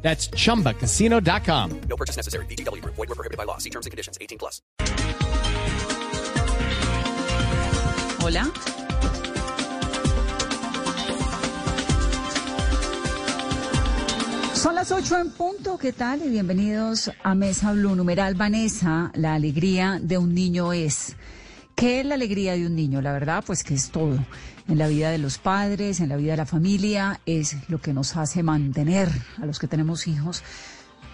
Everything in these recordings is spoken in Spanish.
That's chumbacasino.com. No purchase necessary. BGW. Void were prohibited by law. See terms and conditions. 18 plus. Hola. Son las 8 en punto, ¿qué tal? Y bienvenidos a Mesa Blue. Numeral Vanessa, la alegría de un niño es. ¿Qué es la alegría de un niño? La verdad, pues que es todo. En la vida de los padres, en la vida de la familia, es lo que nos hace mantener a los que tenemos hijos,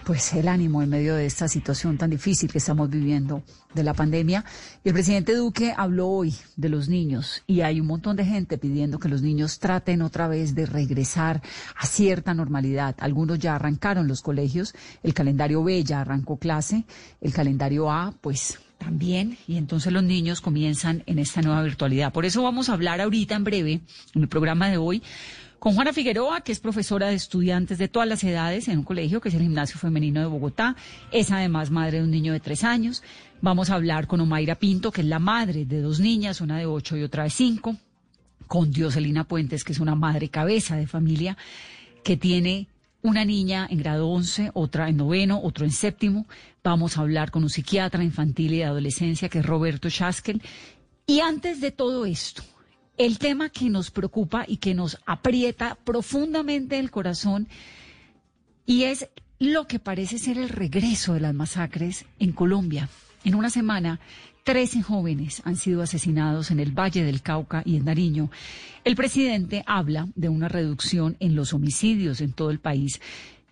pues el ánimo en medio de esta situación tan difícil que estamos viviendo de la pandemia. Y el presidente Duque habló hoy de los niños y hay un montón de gente pidiendo que los niños traten otra vez de regresar a cierta normalidad. Algunos ya arrancaron los colegios, el calendario B ya arrancó clase, el calendario A, pues también, y entonces los niños comienzan en esta nueva virtualidad. Por eso vamos a hablar ahorita en breve, en el programa de hoy, con Juana Figueroa, que es profesora de estudiantes de todas las edades en un colegio que es el Gimnasio Femenino de Bogotá. Es además madre de un niño de tres años. Vamos a hablar con Omaira Pinto, que es la madre de dos niñas, una de ocho y otra de cinco. Con Dioselina Puentes, que es una madre cabeza de familia, que tiene una niña en grado 11, otra en noveno, otro en séptimo. Vamos a hablar con un psiquiatra infantil y de adolescencia que es Roberto Chaskel. Y antes de todo esto, el tema que nos preocupa y que nos aprieta profundamente el corazón y es lo que parece ser el regreso de las masacres en Colombia. En una semana, 13 jóvenes han sido asesinados en el Valle del Cauca y en Nariño. El presidente habla de una reducción en los homicidios en todo el país,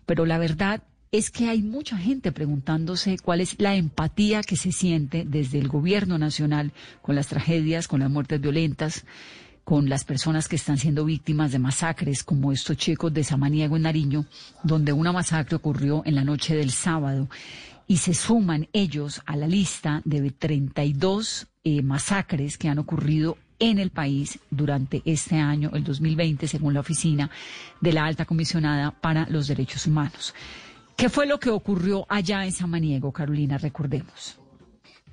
pero la verdad es que hay mucha gente preguntándose cuál es la empatía que se siente desde el gobierno nacional con las tragedias, con las muertes violentas, con las personas que están siendo víctimas de masacres, como estos chicos de Samaniego en Nariño, donde una masacre ocurrió en la noche del sábado. Y se suman ellos a la lista de 32 eh, masacres que han ocurrido en el país durante este año, el 2020, según la oficina de la alta comisionada para los derechos humanos. ¿Qué fue lo que ocurrió allá en Samaniego, Carolina? Recordemos.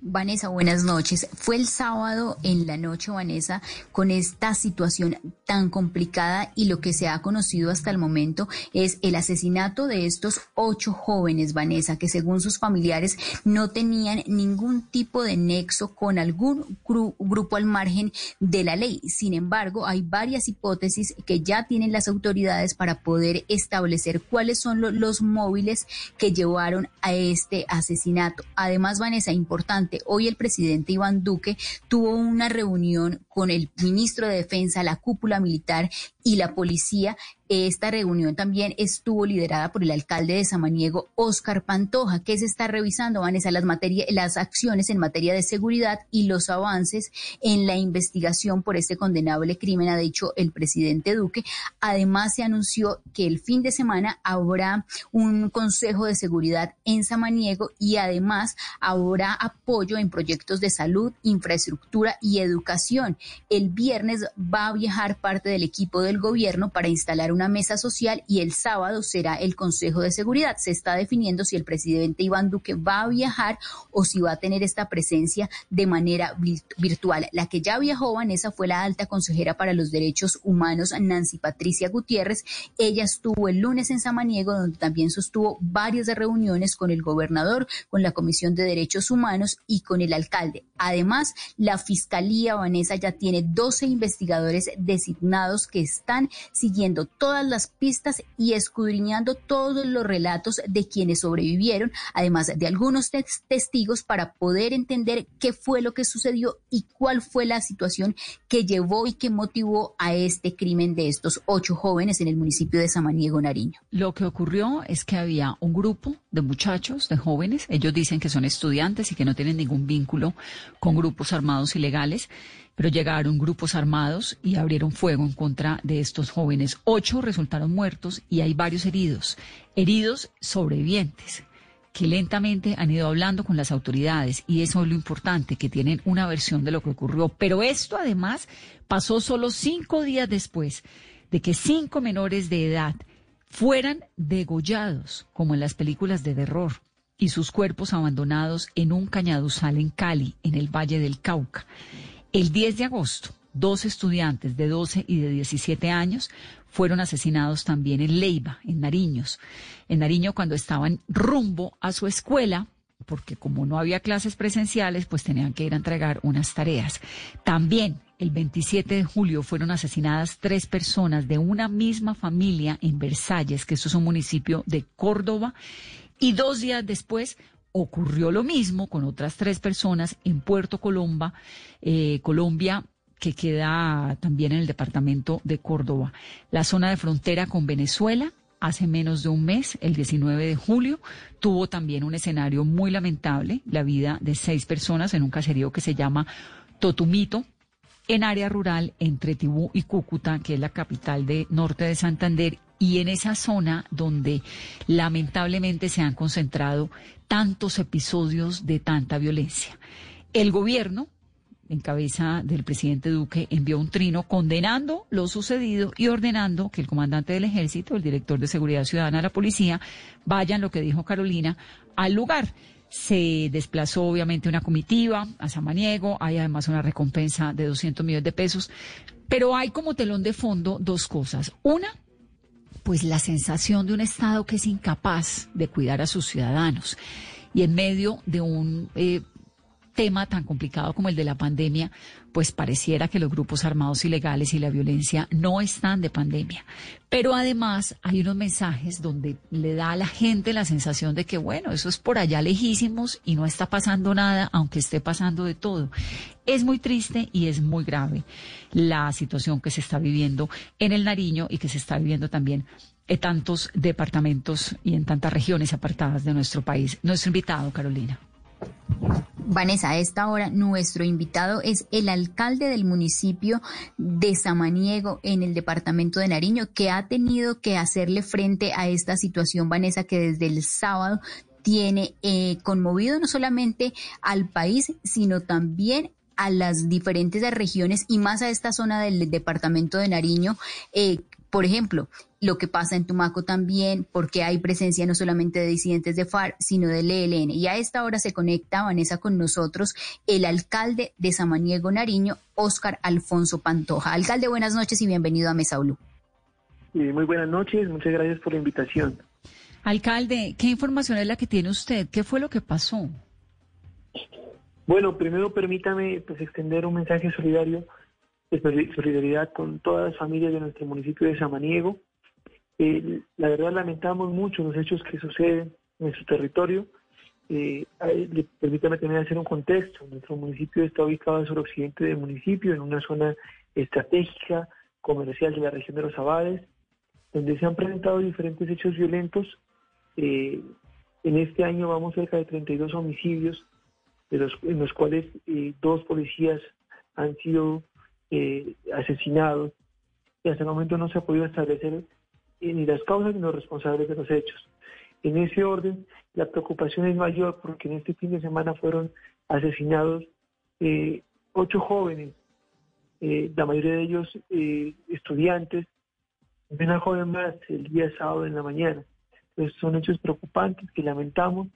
Vanessa, buenas noches. Fue el sábado en la noche, Vanessa, con esta situación tan complicada y lo que se ha conocido hasta el momento es el asesinato de estos ocho jóvenes, Vanessa, que según sus familiares no tenían ningún tipo de nexo con algún gru grupo al margen de la ley. Sin embargo, hay varias hipótesis que ya tienen las autoridades para poder establecer cuáles son lo los móviles que llevaron a este asesinato. Además, Vanessa, importante Hoy el presidente Iván Duque tuvo una reunión con el ministro de Defensa, la cúpula militar y la policía. Esta reunión también estuvo liderada por el alcalde de Samaniego, Óscar Pantoja, que se está revisando, Vanessa, las, las acciones en materia de seguridad y los avances en la investigación por este condenable crimen, ha dicho el presidente Duque. Además, se anunció que el fin de semana habrá un consejo de seguridad en Samaniego y además habrá apoyo en proyectos de salud, infraestructura y educación. El viernes va a viajar parte del equipo del gobierno para instalar una mesa social y el sábado será el Consejo de Seguridad. Se está definiendo si el presidente Iván Duque va a viajar o si va a tener esta presencia de manera virtual. La que ya viajó, Vanessa, fue la alta consejera para los derechos humanos, Nancy Patricia Gutiérrez. Ella estuvo el lunes en Samaniego, donde también sostuvo varias reuniones con el gobernador, con la Comisión de Derechos Humanos y con el alcalde. Además, la Fiscalía Vanessa ya tiene 12 investigadores designados que están siguiendo todas las pistas y escudriñando todos los relatos de quienes sobrevivieron, además de algunos testigos para poder entender qué fue lo que sucedió y cuál fue la situación que llevó y que motivó a este crimen de estos ocho jóvenes en el municipio de Samaniego, Nariño. Lo que ocurrió es que había un grupo de muchachos, de jóvenes, ellos dicen que son estudiantes y que no tienen ningún vínculo con grupos armados ilegales, pero llegaron grupos armados y abrieron fuego en contra de estos jóvenes. Ocho resultaron muertos y hay varios heridos, heridos sobrevivientes. que lentamente han ido hablando con las autoridades y eso es lo importante, que tienen una versión de lo que ocurrió. Pero esto además pasó solo cinco días después de que cinco menores de edad fueran degollados, como en las películas de terror, y sus cuerpos abandonados en un cañaduzal en Cali, en el Valle del Cauca. El 10 de agosto, dos estudiantes de 12 y de 17 años fueron asesinados también en Leiva, en Nariños. En Nariño cuando estaban rumbo a su escuela, porque como no había clases presenciales, pues tenían que ir a entregar unas tareas. También el 27 de julio fueron asesinadas tres personas de una misma familia en Versalles, que es un municipio de Córdoba, y dos días después ocurrió lo mismo con otras tres personas en Puerto Colomba, eh, Colombia, que queda también en el departamento de Córdoba. La zona de frontera con Venezuela, hace menos de un mes, el 19 de julio, tuvo también un escenario muy lamentable, la vida de seis personas en un caserío que se llama Totumito, en área rural entre Tibú y Cúcuta, que es la capital de norte de Santander, y en esa zona donde lamentablemente se han concentrado tantos episodios de tanta violencia. El gobierno en cabeza del presidente Duque, envió un trino condenando lo sucedido y ordenando que el comandante del ejército, el director de seguridad ciudadana, la policía, vayan, lo que dijo Carolina, al lugar. Se desplazó obviamente una comitiva a Samaniego, hay además una recompensa de 200 millones de pesos, pero hay como telón de fondo dos cosas. Una, pues la sensación de un Estado que es incapaz de cuidar a sus ciudadanos. Y en medio de un eh, tema tan complicado como el de la pandemia, pues pareciera que los grupos armados ilegales y la violencia no están de pandemia. Pero además hay unos mensajes donde le da a la gente la sensación de que, bueno, eso es por allá lejísimos y no está pasando nada, aunque esté pasando de todo. Es muy triste y es muy grave la situación que se está viviendo en el Nariño y que se está viviendo también en tantos departamentos y en tantas regiones apartadas de nuestro país. Nuestro invitado, Carolina. Vanessa, a esta hora nuestro invitado es el alcalde del municipio de Samaniego en el departamento de Nariño, que ha tenido que hacerle frente a esta situación, Vanessa, que desde el sábado tiene eh, conmovido no solamente al país, sino también a las diferentes regiones y más a esta zona del departamento de Nariño, eh, por ejemplo, lo que pasa en Tumaco también, porque hay presencia no solamente de disidentes de FARC, sino del ELN. Y a esta hora se conecta, Vanessa, con nosotros el alcalde de Samaniego Nariño, Óscar Alfonso Pantoja. Alcalde, buenas noches y bienvenido a Mesa Blue. muy buenas noches, muchas gracias por la invitación. Alcalde, ¿qué información es la que tiene usted? ¿Qué fue lo que pasó? Bueno, primero permítame pues, extender un mensaje solidario de solidaridad con todas las familias de nuestro municipio de Samaniego. Eh, la verdad lamentamos mucho los hechos que suceden en nuestro territorio. Eh, permítame también hacer un contexto. Nuestro municipio está ubicado al suroccidente del municipio, en una zona estratégica, comercial de la región de los Abades, donde se han presentado diferentes hechos violentos. Eh, en este año vamos cerca de 32 homicidios, de los, en los cuales eh, dos policías han sido eh, asesinados y hasta el momento no se ha podido establecer eh, ni las causas ni los responsables de los hechos. En ese orden, la preocupación es mayor porque en este fin de semana fueron asesinados eh, ocho jóvenes, la mayoría de ellos estudiantes, y una joven más el día sábado en la mañana. Entonces son hechos preocupantes que lamentamos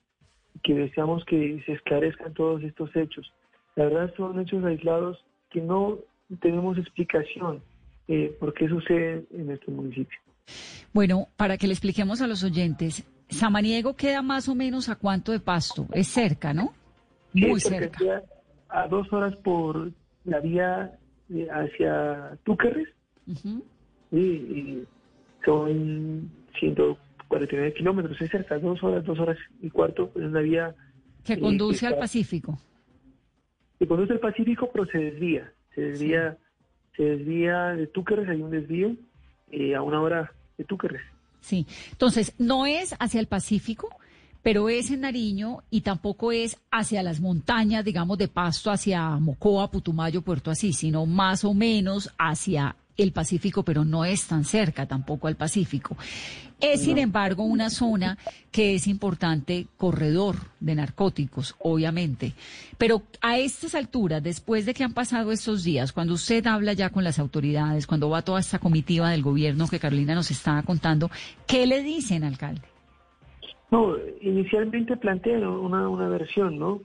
y que deseamos que se esclarezcan todos estos hechos. La verdad son hechos aislados que no tenemos explicación eh, por qué sucede en nuestro municipio. Bueno, para que le expliquemos a los oyentes, Samaniego queda más o menos a cuánto de pasto, es cerca, ¿no? Muy cerca. A dos horas por la vía eh, hacia Túquerres. y, son 149 kilómetros, es cerca, dos horas, dos horas y cuarto, es una vía... Que eh, conduce al Pacífico. Que conduce al Pacífico, pero se desvía se desvía, se desvía de Túquerres, hay un desvío eh, a una hora de Túquerres. Sí, entonces no es hacia el Pacífico, pero es en Nariño y tampoco es hacia las montañas, digamos, de Pasto, hacia Mocoa, Putumayo, Puerto Asís, sino más o menos hacia el Pacífico, pero no es tan cerca tampoco al Pacífico. Es, sin embargo, una zona que es importante, corredor de narcóticos, obviamente. Pero a estas alturas, después de que han pasado estos días, cuando usted habla ya con las autoridades, cuando va toda esta comitiva del gobierno que Carolina nos estaba contando, ¿qué le dicen, alcalde? No, inicialmente plantean una, una versión, ¿no?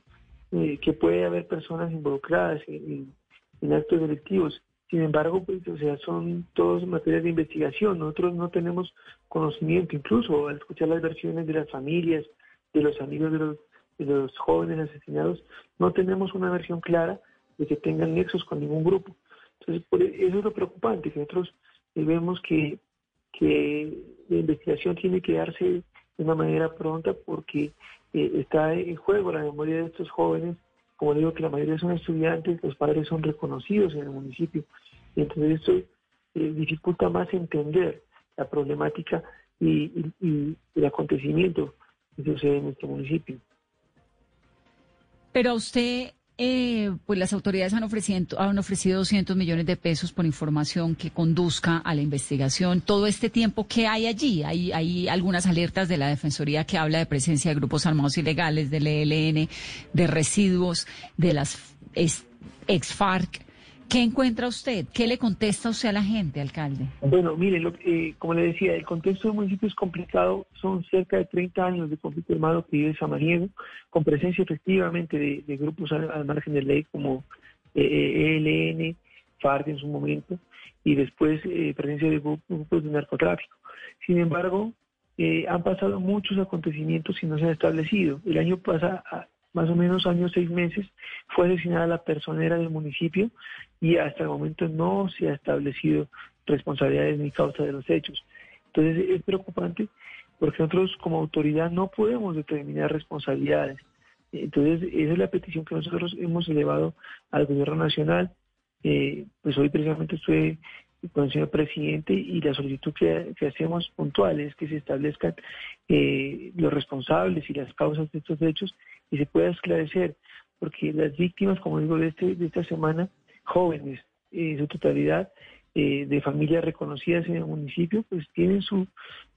Eh, que puede haber personas involucradas en, en actos delictivos sin embargo, pues, o sea, son todos materias de investigación. Nosotros no tenemos conocimiento, incluso al escuchar las versiones de las familias, de los amigos de los, de los jóvenes asesinados, no tenemos una versión clara de que tengan nexos con ningún grupo. Entonces, e, eso es lo preocupante, que nosotros eh, vemos que, la investigación tiene que darse de una manera pronta porque eh, está en juego la memoria de estos jóvenes como digo que la mayoría son estudiantes, los padres son reconocidos en el municipio, entonces esto eh, dificulta más entender la problemática y, el acontecimiento que sucede en nuestro municipio. Pero usted eh, pues las autoridades han ofrecido, han ofrecido 200 millones de pesos por información que conduzca a la investigación. Todo este tiempo, ¿qué hay allí? Hay, hay algunas alertas de la Defensoría que habla de presencia de grupos armados ilegales, del ELN, de residuos, de las ex-FARC. ¿Qué encuentra usted? ¿Qué le contesta usted a la gente, alcalde? Bueno, mire, eh, como le decía, el contexto del municipio es complicado. Son cerca de 30 años de conflicto armado que vive Samaniego, con presencia efectivamente de, grupos al, margen de ley como eh, ELN, FARC en su momento, y después eh, presencia de grupos de narcotráfico. Sin embargo, eh, han pasado muchos acontecimientos y no se han establecido. El año pasado, más o menos años, seis meses, fue asesinada la personera del municipio y hasta el momento no se ha establecido responsabilidades ni causa de los hechos. Entonces es preocupante porque nosotros como autoridad no podemos determinar responsabilidades. Entonces esa es la petición que nosotros hemos elevado al gobierno nacional. Eh, pues hoy precisamente estoy con el señor presidente y la solicitud que, hacemos puntual es que se establezcan eh, los responsables y las causas de estos hechos y se pueda esclarecer, porque las víctimas, como digo, de, este, de esta semana, jóvenes en su totalidad, eh, de familias reconocidas en el municipio, pues tienen su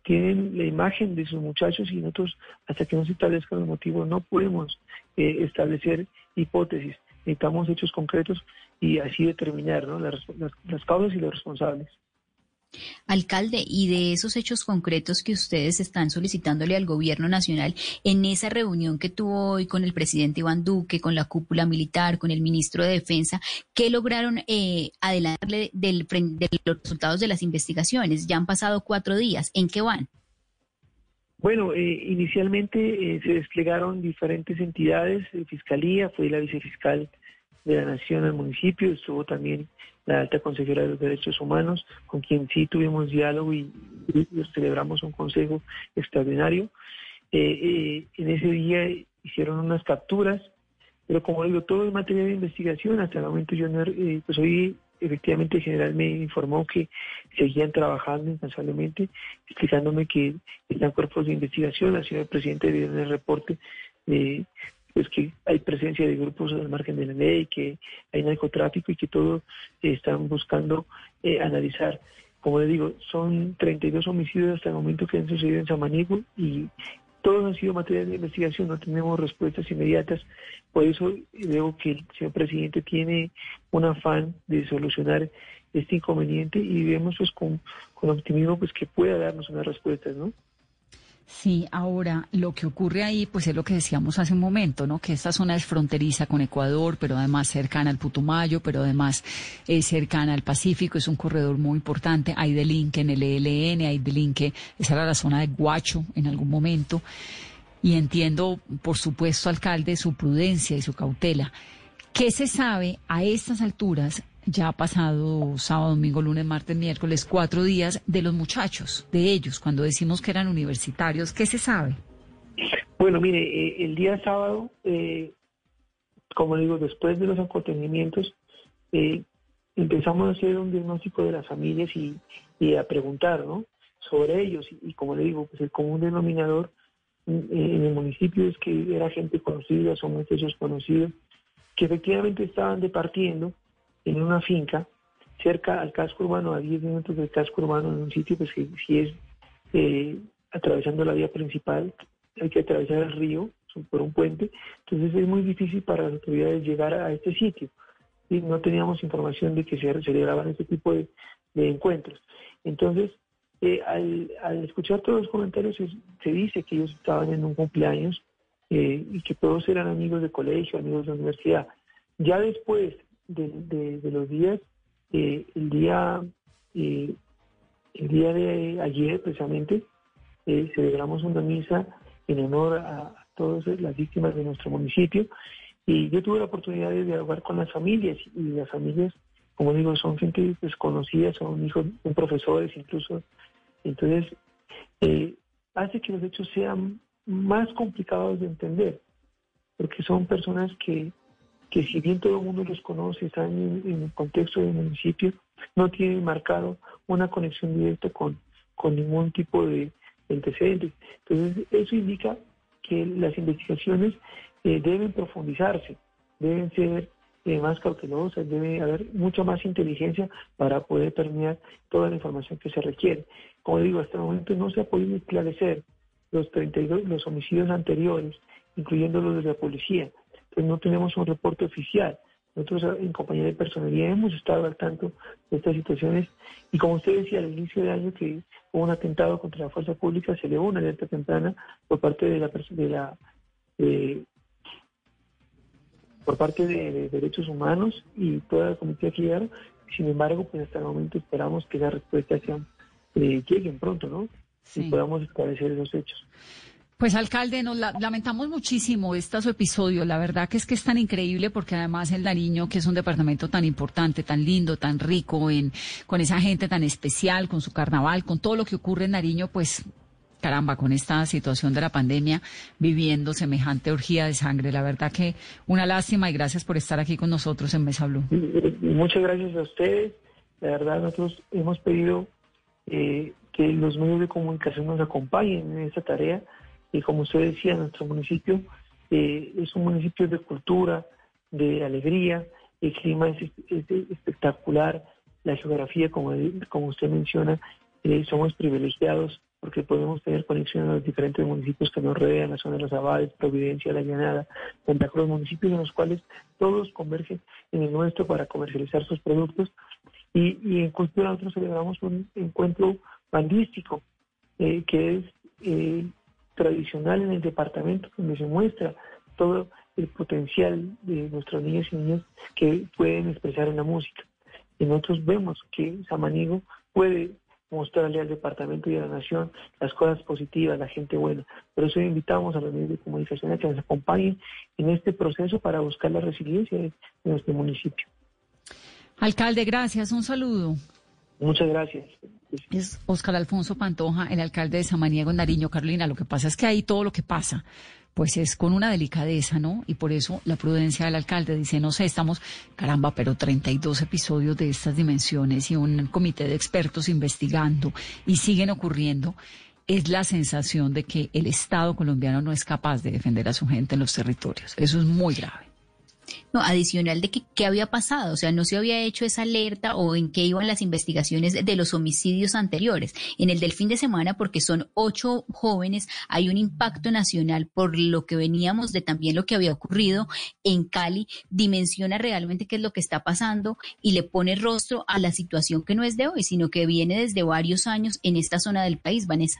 tienen la imagen de sus muchachos y nosotros, hasta que no se establezcan los motivos, no podemos eh, establecer hipótesis. Necesitamos hechos concretos y así determinar las causas y los responsables. Alcalde, y de esos hechos concretos que ustedes están solicitándole al gobierno nacional en esa reunión que tuvo hoy con el presidente Iván Duque, con la cúpula militar, con el ministro de Defensa, ¿qué lograron eh, adelantarle del, de los resultados de las investigaciones? Ya han pasado cuatro días, ¿en qué van? Bueno, eh, inicialmente eh, se desplegaron diferentes entidades, Fiscalía, fue la vicefiscal de la Nación al municipio, estuvo también la alta consejera de los derechos humanos, con quien sí tuvimos diálogo y, celebramos un consejo extraordinario. Eh, eh, en ese día hicieron unas capturas, pero como digo, todo es materia de investigación. Hasta el momento yo no, eh, pues hoy efectivamente el general me informó que seguían trabajando incansablemente, explicándome que están cuerpos de investigación, la señora presidente dio en el reporte eh, pues que hay presencia de grupos al margen de la ley, que hay narcotráfico y que todos están buscando eh, analizar. Como le digo, son 32 homicidios hasta el momento que han sucedido en Samaniego y todos han sido materia de investigación, no tenemos respuestas inmediatas. Por eso veo que el señor presidente tiene un afán de solucionar este inconveniente y vemos pues con, con optimismo pues que pueda darnos unas respuestas, ¿no? Sí, ahora lo que ocurre ahí, pues es lo que decíamos hace un momento, ¿no? Que esta zona es fronteriza con Ecuador, pero además cercana al Putumayo, pero además es cercana al Pacífico, es un corredor muy importante. Hay delinque en el ELN, hay delinque, esa era la zona de Guacho en algún momento. Y entiendo, por supuesto, alcalde, su prudencia y su cautela. ¿Qué se sabe a estas alturas ya ha pasado sábado, domingo, lunes, martes, miércoles, cuatro días de los muchachos, de ellos, cuando decimos que eran universitarios, ¿qué se sabe? Bueno, mire, eh, el día sábado, eh, como digo, después de los acontecimientos, eh, empezamos a hacer un diagnóstico de las familias y, a preguntar, ¿no? Sobre ellos y, como le digo, pues el común denominador en el municipio es que era gente conocida, son muchachos conocidos, que efectivamente estaban departiendo en una finca cerca al casco urbano, a 10 minutos del casco urbano, en un sitio pues que si es eh, atravesando la vía principal, hay que atravesar el río por un puente, entonces es muy difícil para las autoridades llegar a este sitio. Y no teníamos información de que se celebraban este tipo de, encuentros. Entonces, eh, al, escuchar todos los comentarios se, dice que ellos estaban en un cumpleaños eh, y que todos eran amigos de colegio, amigos de universidad. Ya después de, los días, eh, el día el día de ayer precisamente celebramos una misa en honor a, todas las víctimas de nuestro municipio. Y yo tuve la oportunidad de dialogar con las familias y las familias, como digo, son gente desconocida, son hijos de profesores incluso. Entonces, eh, hace que los hechos sean más complicados de entender, porque son personas que, que si bien todo el mundo los conoce, están en, el contexto del municipio, no tienen marcado una conexión directa con, con ningún tipo de antecedentes. Entonces, eso indica que las investigaciones eh, deben profundizarse, deben ser eh, más cautelosas, debe haber mucha más inteligencia para poder permear toda la información que se requiere. Como digo, hasta el momento no se ha podido esclarecer los 32, los homicidios anteriores, incluyendo los de la policía. Entonces no tenemos un reporte oficial. Nosotros en compañía de personalidad hemos estado al tanto de estas situaciones y como usted decía al inicio de año que hubo un atentado contra la fuerza pública, se elevó una alerta temprana por parte de la de la por parte de, derechos humanos y toda la comité que Sin embargo, pues hasta el momento esperamos que la respuesta sea, eh, lleguen pronto, ¿no? Y podamos esclarecer los hechos. Pues alcalde, nos lamentamos muchísimo este su episodio. La verdad que es que es tan increíble porque además el Nariño, que es un departamento tan importante, tan lindo, tan rico, en, con esa gente tan especial, con su carnaval, con todo lo que ocurre en Nariño, pues caramba, con esta situación de la pandemia, viviendo semejante orgía de sangre. La verdad que una lástima y gracias por estar aquí con nosotros en Mesa Blue. Muchas gracias a ustedes. La verdad, nosotros hemos pedido eh, que los medios de comunicación nos acompañen en esta tarea y como usted decía, nuestro municipio eh, es un municipio de cultura, de alegría, el clima es, espectacular, la geografía, como, como usted menciona, eh, somos privilegiados porque podemos tener conexión a los diferentes municipios que nos rodean, la zona de los Abades, Providencia, La Llanada, Santa Cruz, municipios en los cuales todos convergen en el nuestro para comercializar sus productos. Y, en cultura nosotros celebramos un encuentro bandístico, eh, que es tradicional en el departamento donde se muestra todo el potencial de nuestros niños y niñas que pueden expresar en la música. Y nosotros vemos que Samaniego puede mostrarle al departamento y a la nación las cosas positivas, la gente buena. Por eso invitamos a los medios de comunicación a que nos acompañen en este proceso para buscar la resiliencia de nuestro municipio. Alcalde, gracias. Un saludo. Muchas gracias. Es Óscar Alfonso Pantoja, el alcalde de Samaniego, Nariño, Carolina. Lo que pasa es que ahí todo lo que pasa, pues es con una delicadeza, ¿no? Y por eso la prudencia del alcalde dice, no sé, estamos, caramba, pero 32 episodios de estas dimensiones y un comité de expertos investigando y siguen ocurriendo. Es la sensación de que el Estado colombiano no es capaz de defender a su gente en los territorios. Eso es muy grave. No, adicional de qué había pasado, o sea, no se había hecho esa alerta o en qué iban las investigaciones de los homicidios anteriores. En el del fin de semana, porque son ocho jóvenes, hay un impacto nacional por lo que veníamos de también lo que había ocurrido en Cali, dimensiona realmente qué es lo que está pasando y le pone rostro a la situación que no es de hoy, sino que viene desde varios años en esta zona del país, Vanessa.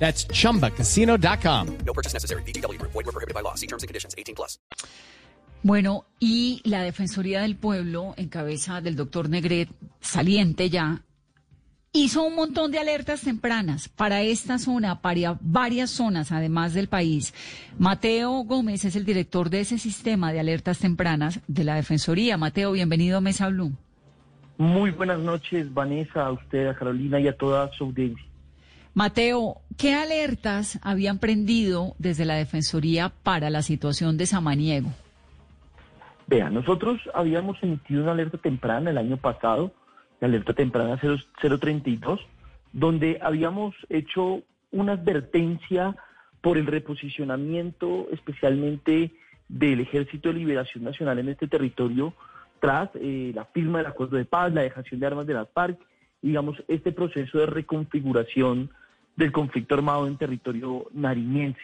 That's chumbacasino.com. No purchase necessary. BGW. Void were prohibited by law. See terms and conditions 18 plus. Bueno, y la Defensoría del Pueblo, en cabeza del doctor Negret, saliente ya, hizo un montón de alertas tempranas para esta zona, para varias zonas, además del país. Mateo Gómez es el director de ese sistema de alertas tempranas de la Defensoría. Mateo, bienvenido a Mesa Blue. Muy buenas noches, Vanessa, a usted, a Carolina y a toda su audiencia. Mateo, ¿qué alertas habían prendido desde la Defensoría para la situación de Samaniego? Vea, nosotros habíamos emitido una alerta temprana el año pasado, la alerta temprana 032, donde habíamos hecho una advertencia por el reposicionamiento especialmente del Ejército de Liberación Nacional en este territorio tras eh, la firma del acuerdo de paz, la dejación de armas de las FARC, digamos, este proceso de reconfiguración del conflicto armado en territorio nariñense.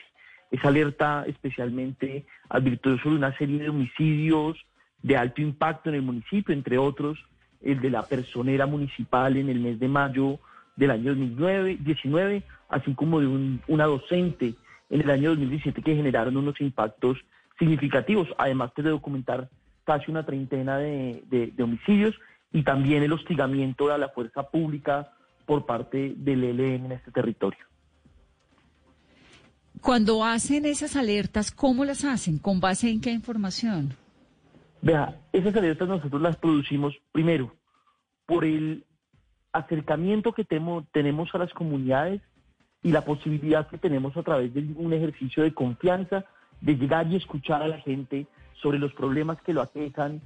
Esa alerta especialmente advirtió sobre una serie de homicidios de alto impacto en el municipio, entre otros el de la personera municipal en el mes de mayo del año 2019, así como de una docente en el año 2017 que generaron unos impactos significativos, además de documentar casi una treintena de, de homicidios y también el hostigamiento a la fuerza pública por parte del ELN en este territorio. Cuando hacen esas alertas, ¿cómo las hacen? ¿Con base en qué información? Vea, esas alertas nosotros las producimos primero por el acercamiento que tenemos a las comunidades y la posibilidad que tenemos a través de un ejercicio de confianza de llegar y escuchar a la gente sobre los problemas que lo aquejan,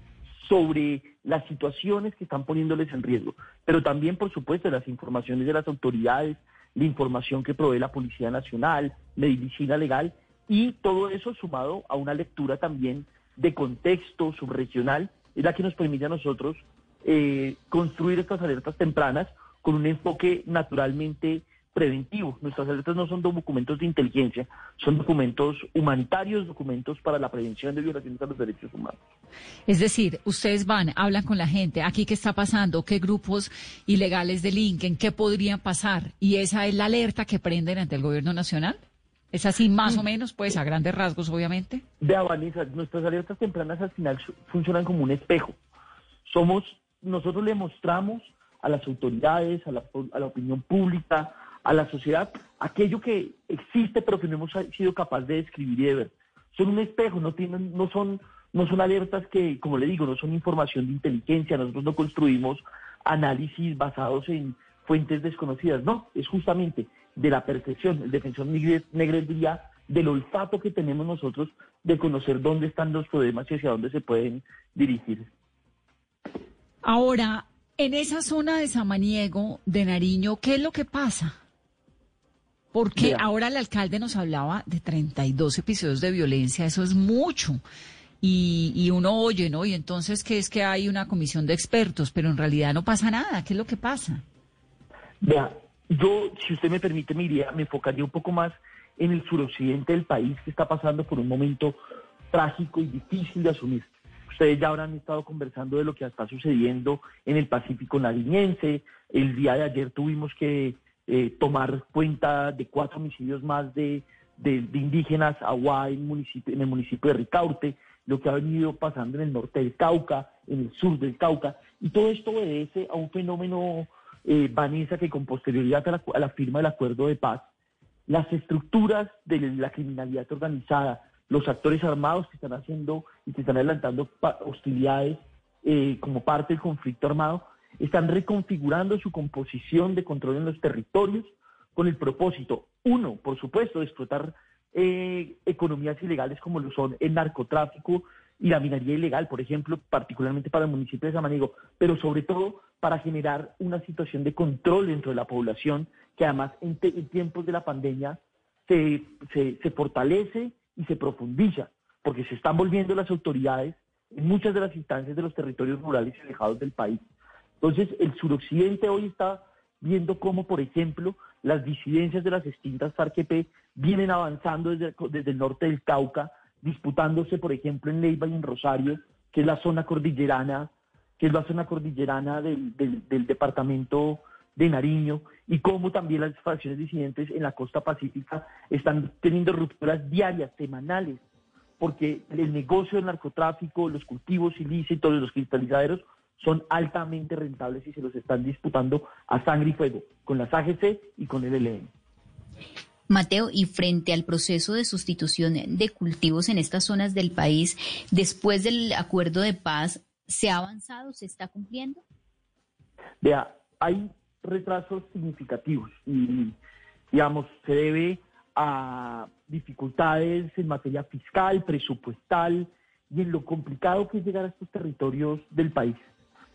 sobre las situaciones que están poniéndoles en riesgo, pero también, por supuesto, las informaciones de las autoridades, la información que provee la Policía Nacional, medicina legal, y todo eso sumado a una lectura también de contexto subregional, es la que nos permite a nosotros eh, construir estas alertas tempranas con un enfoque naturalmente preventivo. Nuestras alertas no son documentos de inteligencia, son documentos humanitarios, documentos para la prevención de violaciones a los derechos humanos. Es decir, ustedes van, hablan con la gente, aquí qué está pasando, qué grupos ilegales delinquen, qué podrían pasar, y esa es la alerta que prenden ante el gobierno nacional. ¿Es así más o menos, pues, a grandes rasgos, obviamente? Vea, Vanessa, nuestras alertas tempranas al final funcionan como un espejo. Somos, nosotros le mostramos a las autoridades, a la, a la opinión pública, a la sociedad aquello que existe pero que no hemos sido capaces de describir y de ver. Son un espejo, no, tienen, no, son, no son alertas que, como le digo, no son información de inteligencia, nosotros no construimos análisis basados en fuentes desconocidas, no, es justamente de la percepción, el defensor negrería del olfato que tenemos nosotros de conocer dónde están los problemas y hacia dónde se pueden dirigir. Ahora, en esa zona de Samaniego, de Nariño, ¿qué es lo que pasa? Porque ahora el alcalde nos hablaba de 32 episodios de violencia, eso es mucho. Y, y, uno oye, ¿no? Y entonces, ¿qué es que hay una comisión de expertos? Pero en realidad no pasa nada. ¿Qué es lo que pasa? Vea, yo, si usted me permite, me, me enfocaría un poco más en el suroccidente del país que está pasando por un momento trágico y difícil de asumir. Ustedes ya habrán estado conversando de lo que está sucediendo en el Pacífico nariñense. El día de ayer tuvimos que eh, tomar cuenta de cuatro homicidios más de, indígenas agua en, municipio, en el municipio de Ricaurte, lo que ha venido pasando en el norte del Cauca, en el sur del Cauca, y todo esto obedece a un fenómeno, eh, Vanessa, que con posterioridad a la, firma del acuerdo de paz, las estructuras de la criminalidad organizada, los actores armados que están haciendo y que están adelantando hostilidades eh, como parte del conflicto armado, están reconfigurando su composición de control en los territorios con el propósito, uno, por supuesto, de explotar eh, economías ilegales como lo son el narcotráfico y la minería ilegal, por ejemplo, particularmente para el municipio de Samaniego, pero sobre todo para generar una situación de control dentro de la población que además en, tiempos de la pandemia se, se fortalece y se profundiza, porque se están volviendo las autoridades en muchas de las instancias de los territorios rurales y alejados del país entonces, el suroccidente hoy está viendo cómo, por ejemplo, las disidencias de las extintas farc vienen avanzando desde, el norte del Cauca, disputándose, por ejemplo, en Leiva y en Rosario, que es la zona cordillerana, que es la zona cordillerana del, departamento de Nariño, y cómo también las facciones disidentes en la costa pacífica están teniendo rupturas diarias, semanales, porque el negocio del narcotráfico, los cultivos ilícitos, los cristalizaderos, son altamente rentables y se los están disputando a sangre y fuego con las AGC y con el ELN. Mateo, y frente al proceso de sustitución de cultivos en estas zonas del país, después del acuerdo de paz, ¿se ha avanzado? ¿Se está cumpliendo? Vea, hay retrasos significativos y digamos, se debe a dificultades en materia fiscal, presupuestal y en lo complicado que es llegar a estos territorios del país.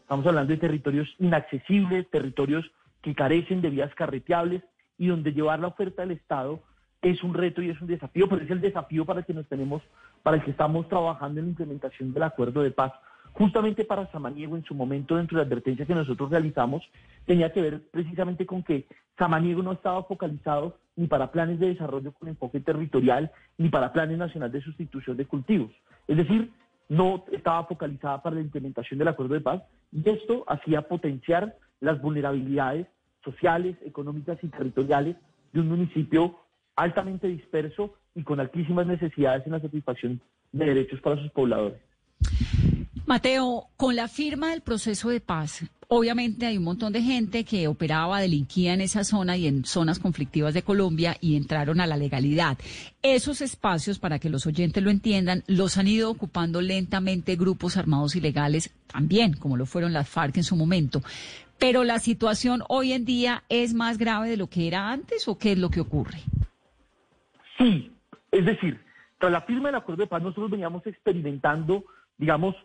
Estamos hablando de territorios inaccesibles, territorios que carecen de vías carreteables y donde llevar la oferta del Estado es un reto y es un desafío, pero es el desafío para el que nos tenemos, para el que estamos trabajando en la implementación del acuerdo de paz. Justamente para Samaniego, en su momento, dentro de la advertencia que nosotros realizamos, tenía que ver precisamente con que Samaniego no estaba focalizado ni para planes de desarrollo con enfoque territorial, ni para planes nacionales de sustitución de cultivos. Es decir, no estaba focalizada para la implementación del acuerdo de paz y esto hacía potenciar las vulnerabilidades sociales, económicas y territoriales de un municipio altamente disperso y con altísimas necesidades en la satisfacción de derechos para sus pobladores. Mateo, con la firma del proceso de paz, obviamente hay un montón de gente que operaba, delinquía en esa zona y en zonas conflictivas de Colombia y entraron a la legalidad. Esos espacios, para que los oyentes lo entiendan, los han ido ocupando lentamente grupos armados ilegales también, como lo fueron las FARC en su momento. Pero la situación hoy en día es más grave de lo que era antes o qué es lo que ocurre? Sí, es decir, tras la firma del acuerdo de paz nosotros veníamos experimentando, digamos,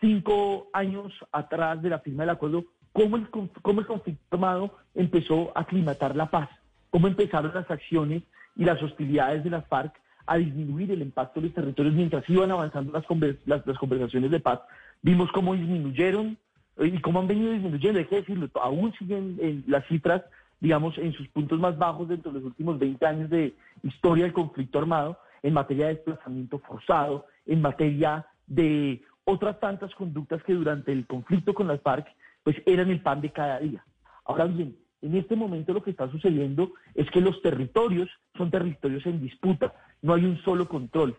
cinco años atrás de la firma del acuerdo, cómo el, cómo el conflicto armado empezó a aclimatar la paz, cómo empezaron las acciones y las hostilidades de las FARC a disminuir el impacto de los territorios mientras iban avanzando las, las, las conversaciones de paz. Vimos cómo disminuyeron eh, y cómo han venido disminuyendo, hay que decirlo, aún siguen en las cifras, digamos, en sus puntos más bajos dentro de los últimos 20 años de historia del conflicto armado, en materia de desplazamiento forzado, en materia de otras tantas conductas que durante el conflicto con las FARC pues eran el pan de cada día. Ahora bien, en este momento lo que está sucediendo es que los territorios son territorios en disputa, no hay un solo control.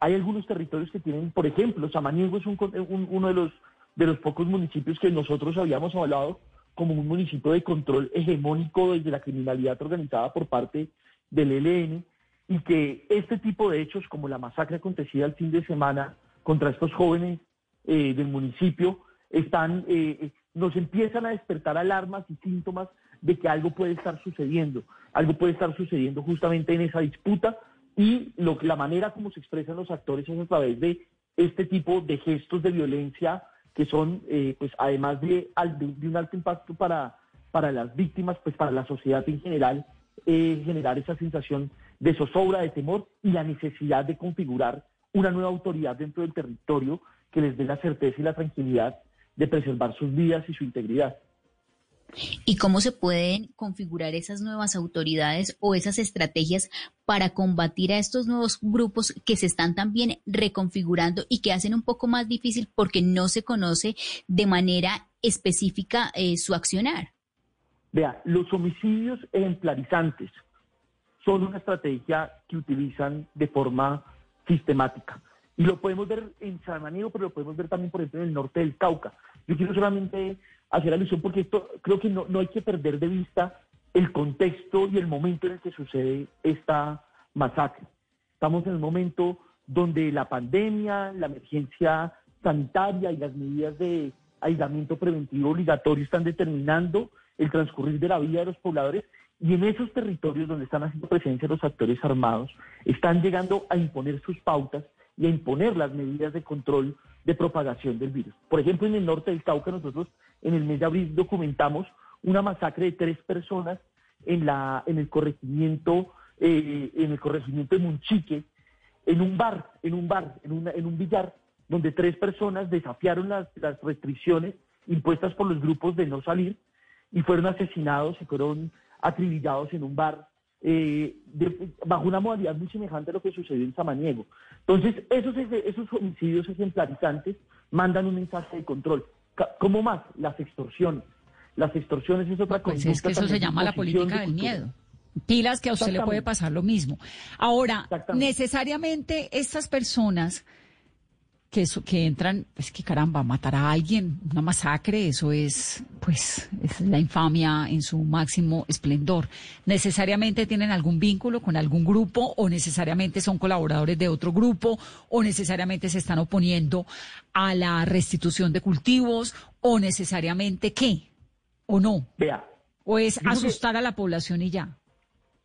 Hay algunos territorios que tienen, por ejemplo, Samaniego es uno de los, de los pocos municipios que nosotros habíamos hablado como un municipio de control hegemónico desde la criminalidad organizada por parte del ELN y que este tipo de hechos como la masacre acontecida el fin de semana contra estos jóvenes eh, del municipio, están, eh, eh, nos empiezan a despertar alarmas y síntomas de que algo puede estar sucediendo, algo puede estar sucediendo justamente en esa disputa y lo, la manera como se expresan los actores es a través de este tipo de gestos de violencia que son, pues además de, de, un alto impacto para, para las víctimas, pues para la sociedad en general, generar esa sensación de zozobra, de temor y la necesidad de configurar una nueva autoridad dentro del territorio que les dé la certeza y la tranquilidad de preservar sus vidas y su integridad. ¿Y cómo se pueden configurar esas nuevas autoridades o esas estrategias para combatir a estos nuevos grupos que se están también reconfigurando y que hacen un poco más difícil porque no se conoce de manera específica eh, su accionar? Vea, los homicidios ejemplarizantes son una estrategia que utilizan de forma sistemática. Y lo podemos ver en Samaniego, pero lo podemos ver también, por ejemplo, en el norte del Cauca. Yo quiero solamente hacer alusión porque esto creo que no, no hay que perder de vista el contexto y el momento en el que sucede esta masacre. Estamos en un momento donde la pandemia, la emergencia sanitaria y las medidas de aislamiento preventivo obligatorio están determinando el transcurrir de la vida de los pobladores y en esos territorios donde están haciendo presencia los actores armados, están llegando a imponer sus pautas y a imponer las medidas de control de propagación del virus. Por ejemplo, en el norte del Cauca, nosotros en el mes de abril documentamos una masacre de tres personas en, la, en el corregimiento, eh, en el corregimiento de Munchique, en un bar, en un bar, en, en un billar, donde tres personas desafiaron las, las restricciones impuestas por los grupos de no salir y fueron asesinados y fueron acribillados en un bar eh, bajo una modalidad muy semejante a lo que sucedió en Samaniego. Entonces, esos, esos homicidios ejemplarizantes mandan un mensaje de control. ¿Cómo más? Las extorsiones. Las extorsiones es otra cosa. Pues es que eso se llama la política del miedo. Pilas que a usted le puede pasar lo mismo. Ahora, necesariamente estas personas que, eso, que entran, pues que caramba, matar a alguien, una masacre, eso es, pues, es la infamia en su máximo esplendor. ¿Necesariamente tienen algún vínculo con algún grupo o necesariamente son colaboradores de otro grupo o necesariamente se están oponiendo a la restitución de cultivos o necesariamente qué? ¿O no? Vea. ¿O es asustar a la población y ya?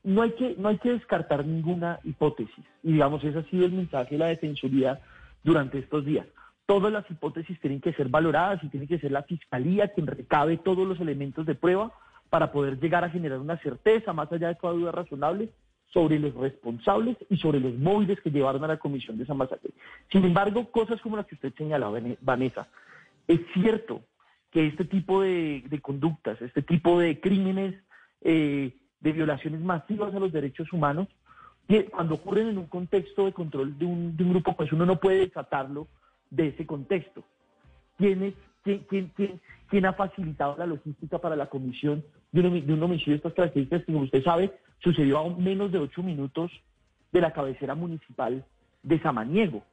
no hay que, no hay que descartar ninguna hipótesis. Y digamos, ese ha sido el mensaje de la Defensoría durante estos días. Todas las hipótesis tienen que ser valoradas y tiene que ser la Fiscalía quien recabe todos los elementos de prueba para poder llegar a generar una certeza, más allá de toda duda razonable, sobre los responsables y sobre los móviles que llevaron a la comisión de esa masacre. Sin embargo, cosas como las que usted señalaba, Vanessa, es cierto que este tipo de, conductas, este tipo de crímenes, eh, de violaciones masivas a los derechos humanos, que cuando ocurren en un contexto de control de un, de un grupo, pues uno no puede desatarlo de ese contexto. ¿Quién, es, quién, quién, quién, ha facilitado la logística para la comisión de un, de un homicidio de estas características? Como usted sabe, sucedió a menos de ocho minutos de la cabecera municipal de Samaniego.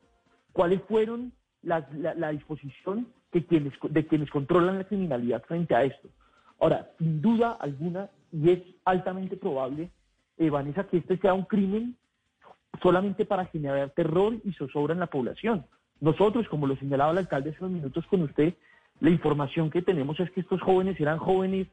¿Cuáles fueron la, la disposición de quienes, de quienes controlan la criminalidad frente a esto? Ahora, sin duda alguna, y es altamente probable, eh, Vanessa, que este sea un crimen solamente para generar terror y zozobra en la población. Nosotros, como lo señalaba el alcalde hace unos minutos con usted, la información que tenemos es que estos jóvenes eran jóvenes,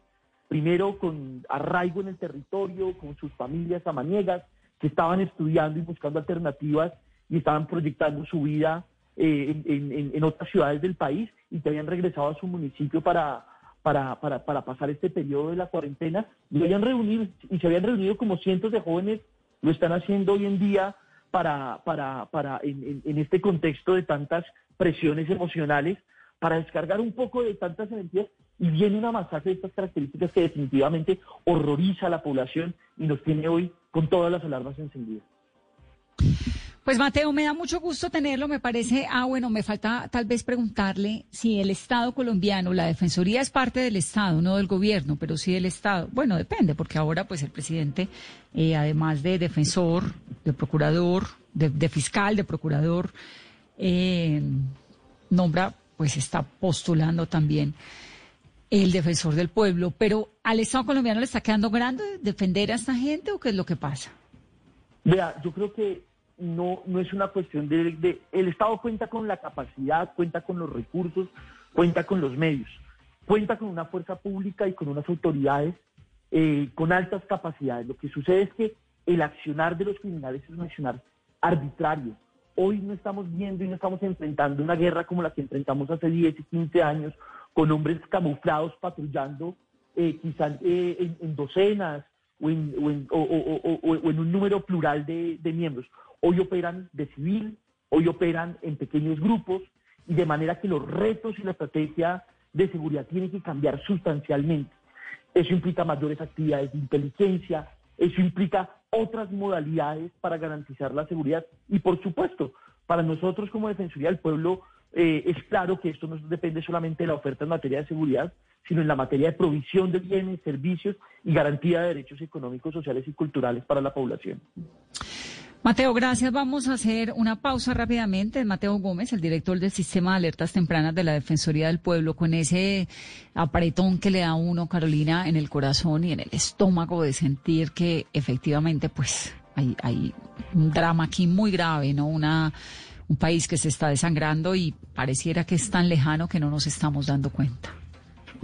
primero con arraigo en el territorio, con sus familias amaniegas, que estaban estudiando y buscando alternativas y estaban proyectando su vida eh, en, en, otras ciudades del país y que habían regresado a su municipio para, para, para, para pasar este periodo de la cuarentena y, habían reunido, y se habían reunido como cientos de jóvenes, lo están haciendo hoy en día para, para, para en, en, este contexto de tantas presiones emocionales, para descargar un poco de tantas energías y viene una masacre de estas características que definitivamente horroriza a la población y nos tiene hoy con todas las alarmas encendidas. Pues Mateo, me da mucho gusto tenerlo. Me parece, ah, bueno, me falta tal vez preguntarle si el Estado colombiano, la Defensoría es parte del Estado, no del gobierno, pero sí del Estado. Bueno, depende, porque ahora pues el presidente, eh, además de defensor, de procurador, de, fiscal, de procurador, eh, nombra, pues está postulando también el defensor del pueblo. Pero al Estado colombiano le está quedando grande defender a esta gente o qué es lo que pasa? Vea, yo creo que no, no es una cuestión de, El Estado cuenta con la capacidad, cuenta con los recursos, cuenta con los medios, cuenta con una fuerza pública y con unas autoridades eh, con altas capacidades. Lo que sucede es que el accionar de los criminales es un accionar arbitrario. Hoy no estamos viendo y no estamos enfrentando una guerra como la que enfrentamos hace 10 y 15 años, con hombres camuflados patrullando eh, quizás eh, en, docenas o en, un número plural de miembros. Hoy operan de civil, hoy operan en pequeños grupos y de manera que los retos y la estrategia de seguridad tienen que cambiar sustancialmente. Eso implica mayores actividades de inteligencia, eso implica otras modalidades para garantizar la seguridad y por supuesto, para nosotros como Defensoría del Pueblo eh, es claro que esto no depende solamente de la oferta en materia de seguridad, sino en la materia de provisión de bienes, servicios y garantía de derechos económicos, sociales y culturales para la población. Mateo, gracias. Vamos a hacer una pausa rápidamente. Mateo Gómez, el director del Sistema de Alertas Tempranas de la Defensoría del Pueblo, con ese apretón que le da uno, Carolina, en el corazón y en el estómago de sentir que efectivamente, pues, hay, hay un drama aquí muy grave, ¿no? Una, un país que se está desangrando y pareciera que es tan lejano que no nos estamos dando cuenta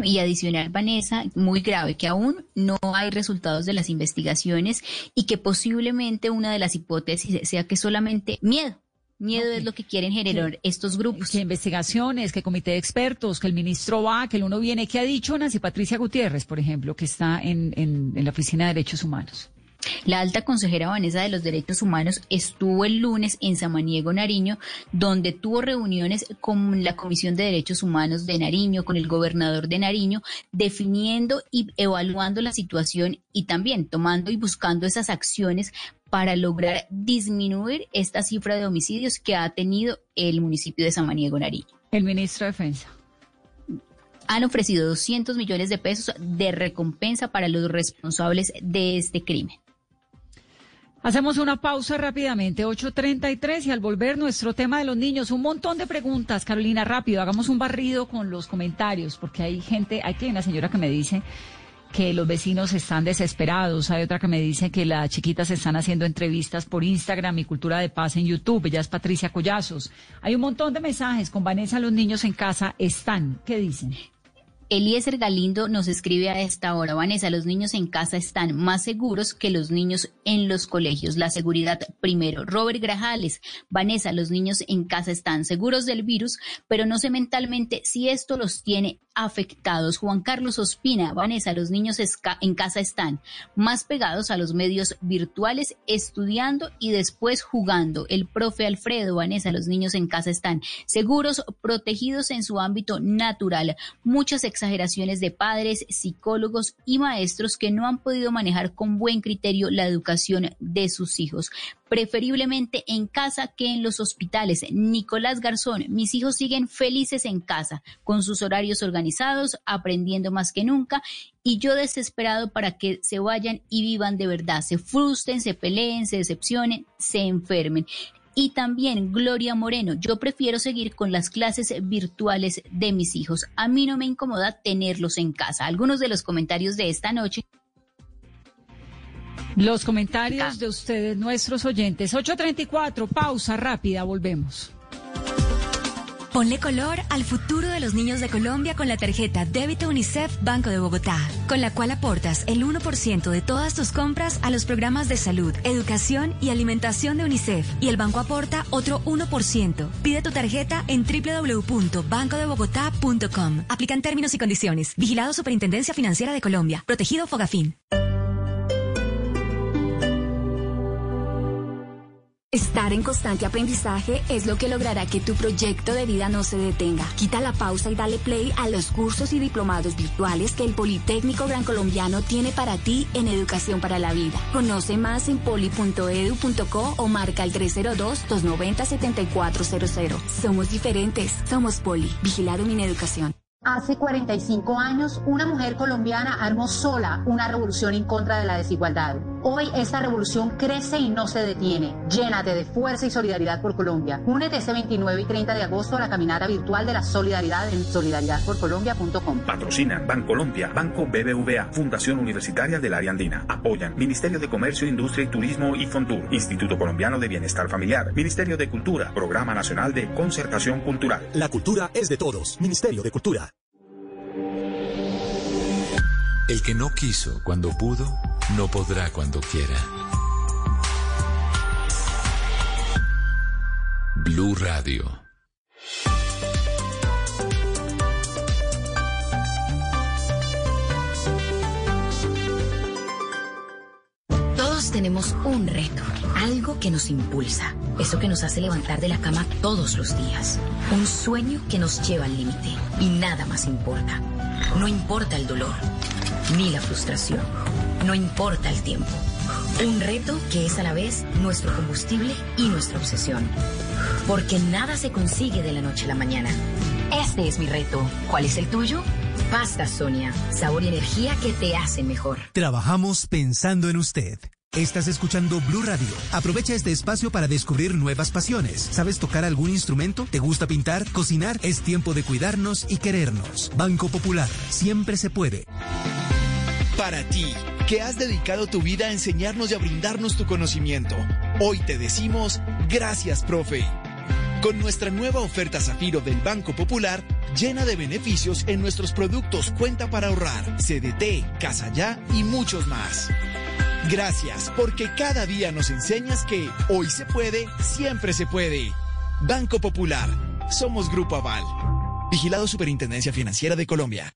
y adicional, Vanessa, muy grave, que aún no hay resultados de las investigaciones y que posiblemente una de las hipótesis sea que solamente miedo. Miedo es lo que quieren generar estos grupos. Que investigaciones, que comité de expertos, que el ministro va, que el uno viene. ¿Qué ha dicho Nancy Patricia Gutiérrez, por ejemplo, que está en, en, en la Oficina de Derechos Humanos? La alta consejera Vanessa de los Derechos Humanos estuvo el lunes en Samaniego, Nariño, donde tuvo reuniones con la Comisión de Derechos Humanos de Nariño, con el gobernador de Nariño, definiendo y evaluando la situación y también tomando y buscando esas acciones para lograr disminuir esta cifra de homicidios que ha tenido el municipio de Samaniego, Nariño. El ministro de Defensa han ofrecido 200 millones de pesos de recompensa para los responsables de este crimen. Hacemos una pausa rápidamente, 8.33 y al volver nuestro tema de los niños, un montón de preguntas, Carolina, rápido, hagamos un barrido con los comentarios, porque hay gente, hay una señora que me dice que los vecinos están desesperados, hay otra que me dice que las chiquitas están haciendo entrevistas por Instagram y Cultura de Paz en YouTube, ella es Patricia Collazos. Hay un montón de mensajes con Vanessa, los niños en casa están, ¿qué dicen? Eliezer Galindo nos escribe a esta hora, Vanessa, los niños en casa están más seguros que los niños en los colegios. La seguridad primero. Robert Grajales, Vanessa, los niños en casa están seguros del virus, pero no sé mentalmente si esto los tiene afectados. Juan Carlos Ospina, Vanessa, los niños en casa están más pegados a los medios virtuales, estudiando y después jugando. El profe Alfredo, Vanessa, los niños en casa están seguros, protegidos en su ámbito natural. Muchas exageraciones de padres, psicólogos y maestros que no han podido manejar con buen criterio la educación de sus hijos preferiblemente en casa que en los hospitales. Nicolás Garzón, mis hijos siguen felices en casa, con sus horarios organizados, aprendiendo más que nunca, y yo desesperado para que se vayan y vivan de verdad, se frustren, se peleen, se decepcionen, se enfermen. Y también Gloria Moreno, yo prefiero seguir con las clases virtuales de mis hijos. A mí no me incomoda tenerlos en casa. Algunos de los comentarios de esta noche. Los comentarios de ustedes, nuestros oyentes. 834, pausa rápida, volvemos. Ponle color al futuro de los niños de Colombia con la tarjeta Débito UNICEF Banco de Bogotá, con la cual aportas el 1% de todas tus compras a los programas de salud, educación y alimentación de UNICEF y el banco aporta otro 1%. Pide tu tarjeta en www.bancodebogotá.com. Aplican términos y condiciones. Vigilado Superintendencia Financiera de Colombia. Protegido Fogafín. Estar en constante aprendizaje es lo que logrará que tu proyecto de vida no se detenga. Quita la pausa y dale play a los cursos y diplomados virtuales que el Politécnico Gran Colombiano tiene para ti en Educación para la Vida. Conoce más en poli.edu.co o marca el 302-290-7400. Somos diferentes. Somos Poli. Vigilado en Educación. Hace 45 años, una mujer colombiana armó sola una revolución en contra de la desigualdad. Hoy esta revolución crece y no se detiene. Llénate de fuerza y solidaridad por Colombia. Únete ese 29 y 30 de agosto a la caminata virtual de la solidaridad en solidaridadporcolombia.com. Patrocina Bancolombia, Banco BBVA, Fundación Universitaria del Área Andina. Apoyan Ministerio de Comercio, Industria y Turismo y Fontur, Instituto Colombiano de Bienestar Familiar, Ministerio de Cultura, Programa Nacional de Concertación Cultural. La cultura es de todos. Ministerio de Cultura. El que no quiso cuando pudo, no podrá cuando quiera. Blue Radio. Todos tenemos un reto, algo que nos impulsa, eso que nos hace levantar de la cama todos los días, un sueño que nos lleva al límite y nada más importa. No importa el dolor ni la frustración. No importa el tiempo. Un reto que es a la vez nuestro combustible y nuestra obsesión. Porque nada se consigue de la noche a la mañana. Este es mi reto. ¿Cuál es el tuyo? Pasta Sonia. Sabor y energía que te hacen mejor. Trabajamos pensando en usted. Estás escuchando Blue Radio. Aprovecha este espacio para descubrir nuevas pasiones. ¿Sabes tocar algún instrumento? ¿Te gusta pintar? ¿Cocinar? Es tiempo de cuidarnos y querernos. Banco Popular. Siempre se puede. Para ti, que has dedicado tu vida a enseñarnos y a brindarnos tu conocimiento, hoy te decimos gracias, profe. Con nuestra nueva oferta Zafiro del Banco Popular, llena de beneficios en nuestros productos Cuenta para ahorrar, CDT, Casa Ya y muchos más. Gracias, porque cada día nos enseñas que hoy se puede, siempre se puede. Banco Popular, somos Grupo Aval. Vigilado Superintendencia Financiera de Colombia.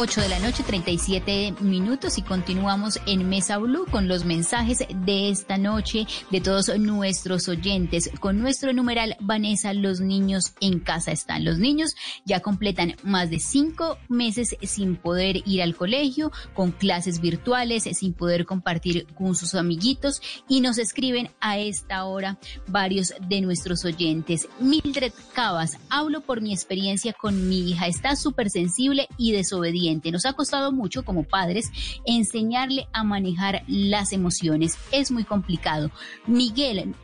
8 de la noche, 37 minutos y continuamos en Mesa Blue con los mensajes de esta noche de todos nuestros oyentes. Con nuestro numeral Vanessa, los niños en casa están. Los niños ya completan más de cinco meses sin poder ir al colegio, con clases virtuales, sin poder compartir con sus amiguitos y nos escriben a esta hora varios de nuestros oyentes. Mildred Cabas, hablo por mi experiencia con mi hija, está súper sensible y desobediente Nos ha costado mucho como padres enseñarle a manejar las emociones. Es muy complicado. Miguel,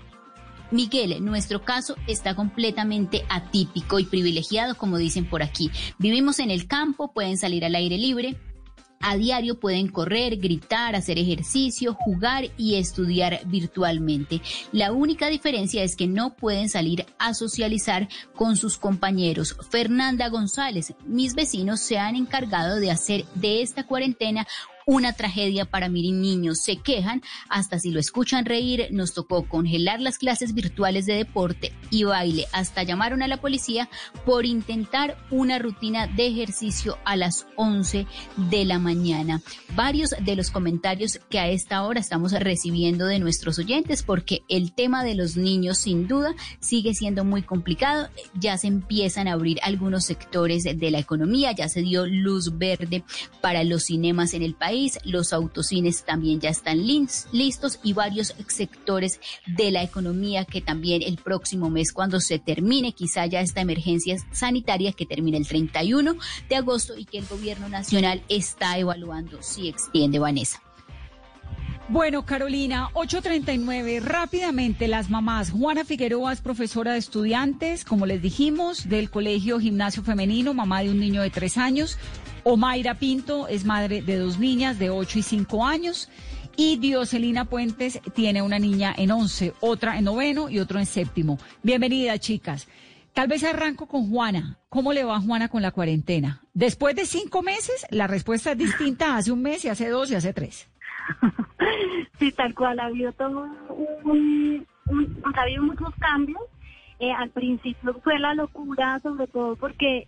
Miguel, nuestro caso está completamente atípico y privilegiado, como dicen por aquí. Vivimos en el campo, pueden salir al aire libre, a diario pueden correr, gritar, hacer ejercicio, jugar y estudiar virtualmente. La única diferencia es que no pueden salir a socializar con sus compañeros. Fernanda González, mis vecinos se han encargado de hacer de esta cuarentena una tragedia para mis niños. Se quejan, hasta si lo escuchan reír, nos tocó congelar las clases virtuales de deporte y baile, hasta llamaron a la policía por intentar una rutina de ejercicio a las 11 de la mañana. Varios de los comentarios que a esta hora estamos recibiendo de nuestros oyentes, porque el tema de los niños sin duda sigue siendo muy complicado. Ya se empiezan a abrir algunos sectores de la economía, ya se dio luz verde para los cinemas en el país los autocines también ya están listos y varios sectores de la economía que también el próximo mes, cuando se termine quizá ya esta emergencia sanitaria que termina el 31 de agosto y que el gobierno nacional está evaluando si extiende, Vanessa. Bueno, Carolina, 8.39, rápidamente las mamás. Juana Figueroa es profesora de estudiantes, como les dijimos, del Colegio Gimnasio Femenino, mamá de un niño de tres años. Omaira Pinto es madre de dos niñas de 8 y 5 años. Y Dioselina Puentes tiene una niña en 11, otra en noveno y otro en séptimo. Bienvenida, chicas. Tal vez arranco con Juana. ¿Cómo le va Juana con la cuarentena? Después de cinco meses, la respuesta es distinta hace un mes y hace dos y hace tres. Sí, tal cual. Ha habido todo un, muchos cambios. Eh, al principio fue la locura, sobre todo porque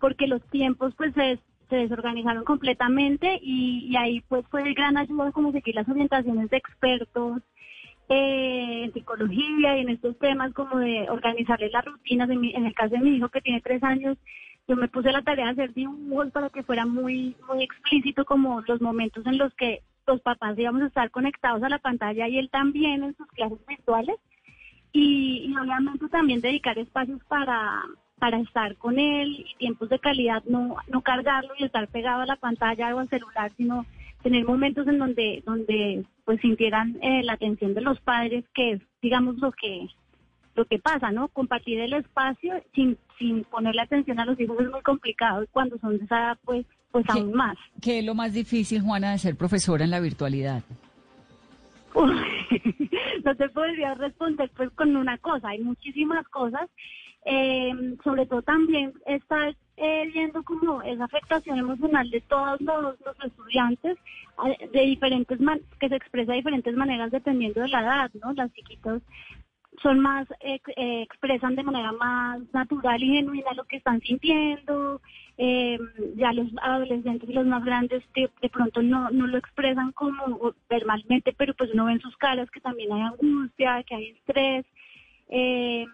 porque los tiempos pues se se desorganizaron completamente y, ahí pues fue de gran ayuda como seguir las orientaciones de expertos eh, en psicología y en estos temas como de organizarle las rutinas. En, en, el caso de mi hijo que tiene tres años, yo me puse la tarea de hacer dibujos para que fuera muy, muy explícito como los momentos en los que los papás íbamos a estar conectados a la pantalla y él también en sus clases virtuales. Y obviamente también dedicar espacios para, para estar con él y tiempos de calidad, no, no cargarlo y estar pegado a la pantalla o al celular, sino tener momentos en donde, donde pues sintieran eh, la atención de los padres, que es, digamos, lo que, lo que pasa, ¿no? Compartir el espacio sin, sin ponerle atención a los hijos es muy complicado y cuando son de esa edad, pues, pues aún más. ¿Qué es lo más difícil, Juana, de ser profesora en la virtualidad? no te podría responder pues con una cosa, hay muchísimas cosas eh, sobre todo también está eh, viendo como esa afectación emocional de todos los, estudiantes de diferentes que se expresa de diferentes maneras dependiendo de la edad, ¿no? Las chiquitas son más, eh, expresan de manera más natural y genuina lo que están sintiendo, eh, ya los adolescentes y los más grandes de, de, pronto no, no lo expresan como verbalmente, pero pues uno ve en sus caras que también hay angustia, que hay estrés, eh,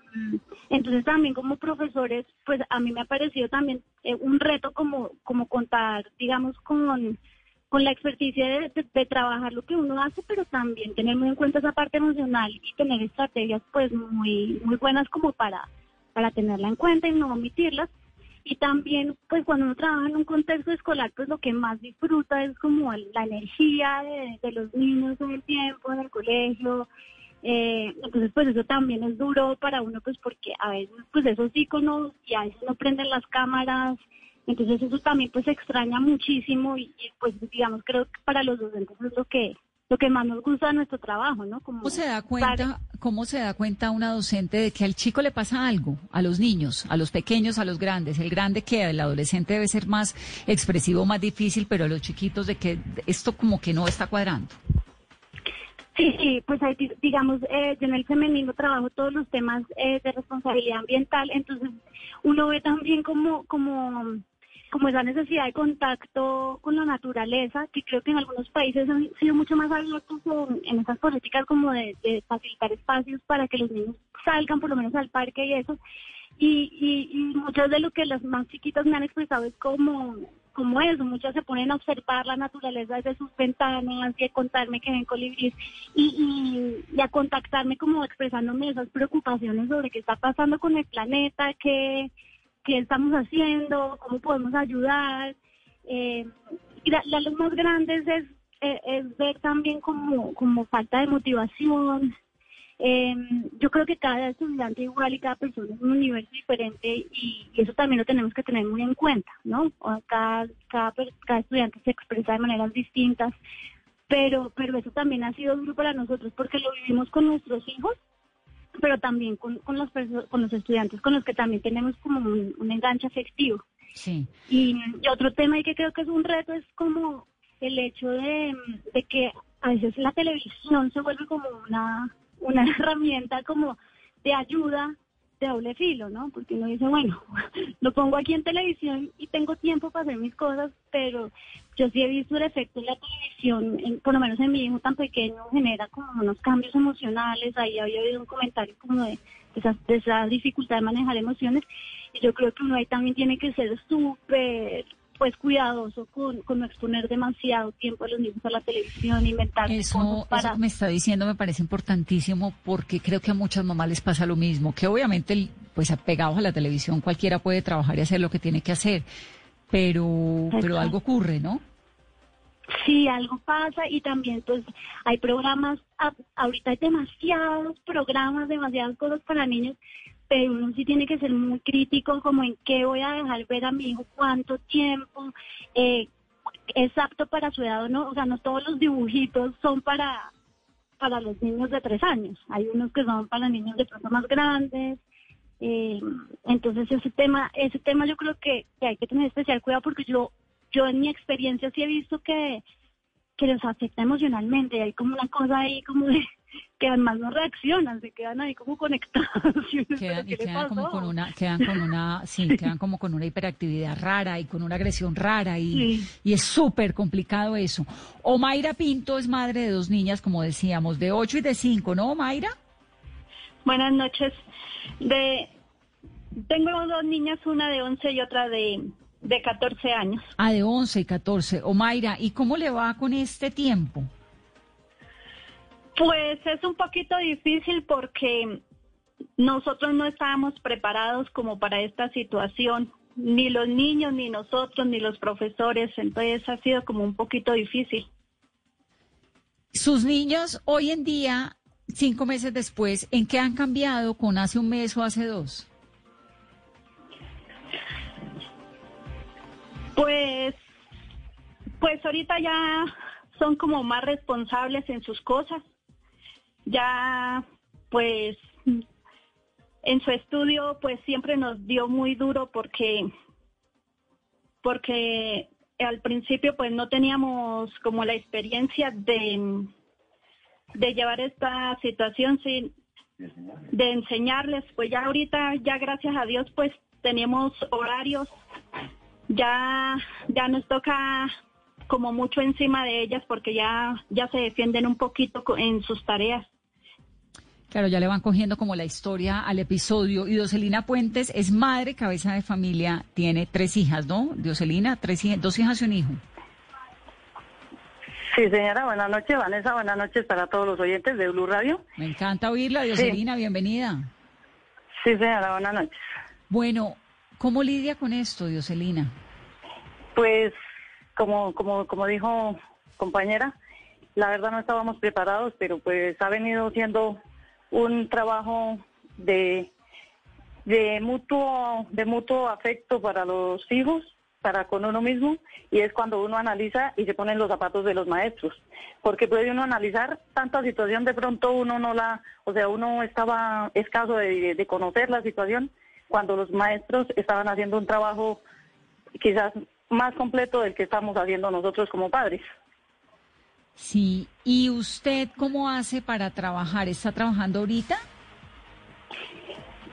entonces también como profesores, pues a mí me ha parecido también eh, un reto como, como contar, digamos, con, con la experticia de, trabajar lo que uno hace, pero también tener muy en cuenta esa parte emocional y tener estrategias pues muy, muy buenas como para, para tenerla en cuenta y no omitirlas. Y también, pues cuando uno trabaja en un contexto escolar, pues lo que más disfruta es como la energía de, de los niños en el tiempo, en el colegio, eh, entonces, pues eso también es duro para uno, pues porque a veces, pues esos iconos y a veces no prenden las cámaras, entonces eso también pues extraña muchísimo y, pues digamos creo que para los docentes es lo que lo que más nos gusta de nuestro trabajo, ¿no? Como ¿Cómo se da cuenta, cómo se da cuenta una docente de que al chico le pasa algo, a los niños, a los pequeños, a los grandes? El grande que el adolescente debe ser más expresivo, más difícil, pero a los chiquitos de que esto como que no está cuadrando. Sí, pues digamos, eh, yo en el femenino trabajo todos los temas eh, de responsabilidad ambiental, entonces uno ve también como, como, como esa necesidad de contacto con la naturaleza, que creo que en algunos países han sido mucho más abiertos en, esas políticas como de, facilitar espacios para que los niños salgan por lo menos al parque y eso. Y, y, y muchos de lo que las más chiquitas me han expresado es como como eso, muchas se ponen a observar la naturaleza desde sus ventanas y a contarme que ven colibríes y, y, a contactarme como expresándome esas preocupaciones sobre qué está pasando con el planeta, qué, qué estamos haciendo, cómo podemos ayudar. Eh, y la, la- más grandes es, es ver también como, como falta de motivación. Eh, yo creo que cada estudiante igual y cada persona es un universo diferente y, y eso también lo tenemos que tener muy en cuenta, ¿no? O Cada, cada, cada estudiante se expresa de maneras distintas, pero, pero eso también ha sido duro para nosotros porque lo vivimos con nuestros hijos pero también con, con, los, con los estudiantes con los que también tenemos como un, un enganche afectivo. Sí. Y, y otro tema y que creo que es un reto es como el hecho de, de que a veces la televisión se vuelve como una, una herramienta como de ayuda de doble filo, ¿no? Porque uno dice, bueno, lo pongo aquí en televisión y tengo tiempo para hacer mis cosas, pero yo sí he visto el efecto en la televisión, en- por lo menos en mi hijo tan pequeño, genera como unos cambios emocionales. Ahí había habido un comentario como de, esa, de esa dificultad de manejar emociones. Y yo creo que uno ahí también tiene que ser súper pues cuidadoso con, con no exponer demasiado tiempo a los niños a la televisión, inventar Eso, cosas para... eso me está diciendo me parece importantísimo porque creo que a muchas mamás les pasa lo mismo, que obviamente pues apegados a la televisión cualquiera puede trabajar y hacer lo que tiene que hacer, pero, pero algo ocurre, ¿no? Sí, algo pasa y también pues hay programas, a- ahorita hay demasiados programas, demasiadas cosas para niños, pero uno sí tiene que ser muy crítico como en qué voy a dejar ver a mi hijo, cuánto tiempo, eh, es apto para su edad o no, o sea, no todos los dibujitos son para, para los niños de tres años, hay unos que son para niños de pronto más grandes, eh, entonces ese tema, ese tema yo creo que, que hay que tener especial cuidado porque yo, yo en mi experiencia sí he visto que, que les afecta emocionalmente, hay como una cosa ahí como de que además no reaccionan, se quedan ahí como conectados. y Quedan, ¿pero y quedan como con una, quedan con una, sí, quedan como con una hiperactividad rara y con una agresión rara y, y es súper complicado eso. Omaira Pinto es madre de dos niñas, como decíamos, de 8 y de 5, ¿no, Omaira? Buenas noches. De, tengo dos niñas, una de 11 y otra de, de 14 años. Ah, de 11 y 14. Omaira, ¿y cómo le va con este tiempo? Pues es un poquito difícil porque nosotros no estábamos preparados como para esta situación, ni los niños, ni nosotros, ni los profesores, entonces ha sido como un poquito difícil. Sus niños hoy en día, cinco meses después, ¿en qué han cambiado con hace un mes o hace dos? Pues, pues ahorita ya son como más responsables en sus cosas. Ya, pues, en su estudio, pues siempre nos dio muy duro porque, porque al principio, pues no teníamos como la experiencia de, de llevar esta situación sin, de enseñarles. Pues ya ahorita, ya gracias a Dios, pues tenemos horarios ya ya nos toca como mucho encima de ellas porque ya ya se defienden un poquito en sus tareas. Claro, ya le van cogiendo como la historia al episodio. Y Dioselina Puentes es madre, cabeza de familia, tiene tres hijas, ¿no? Dioselina, tres hijas, dos hijas y un hijo. Sí, señora, buenas noches. Vanessa, buenas noches para todos los oyentes de Blue Radio. Me encanta oírla, Dioselina, bienvenida. Sí, señora, buenas noches. Bueno, ¿cómo lidia con esto, Dioselina? Pues, como, como, como dijo compañera, la verdad no estábamos preparados, pero pues ha venido siendo un trabajo de, de mutuo, de mutuo afecto para los hijos, para con uno mismo, y es cuando uno analiza y se pone en los zapatos de los maestros, porque puede uno analizar tanta situación, de pronto uno no la, o sea, uno estaba escaso de conocer la situación, cuando los maestros estaban haciendo un trabajo quizás más completo del que estamos haciendo nosotros como padres. Sí, ¿y usted cómo hace para trabajar? ¿Está trabajando ahorita?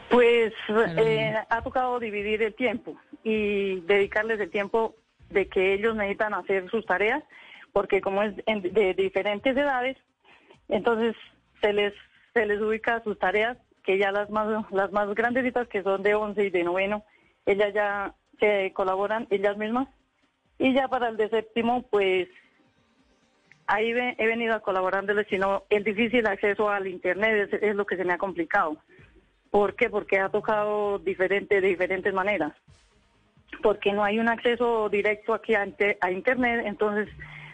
Pues eh, ha tocado dividir el tiempo y dedicarles el tiempo de que ellos necesitan hacer sus tareas, porque como es de diferentes edades, entonces se les se les ubica sus tareas, que ya las más las más grandecitas que son de 11 y de noveno, ellas ya se colaboran ellas mismas y ya para el de séptimo pues ahí he venido colaborándoles, sino el difícil acceso al internet es, lo que se me ha complicado. ¿Por qué? Porque ha tocado diferente, de diferentes maneras. porque no hay un acceso directo aquí a, a Internet, entonces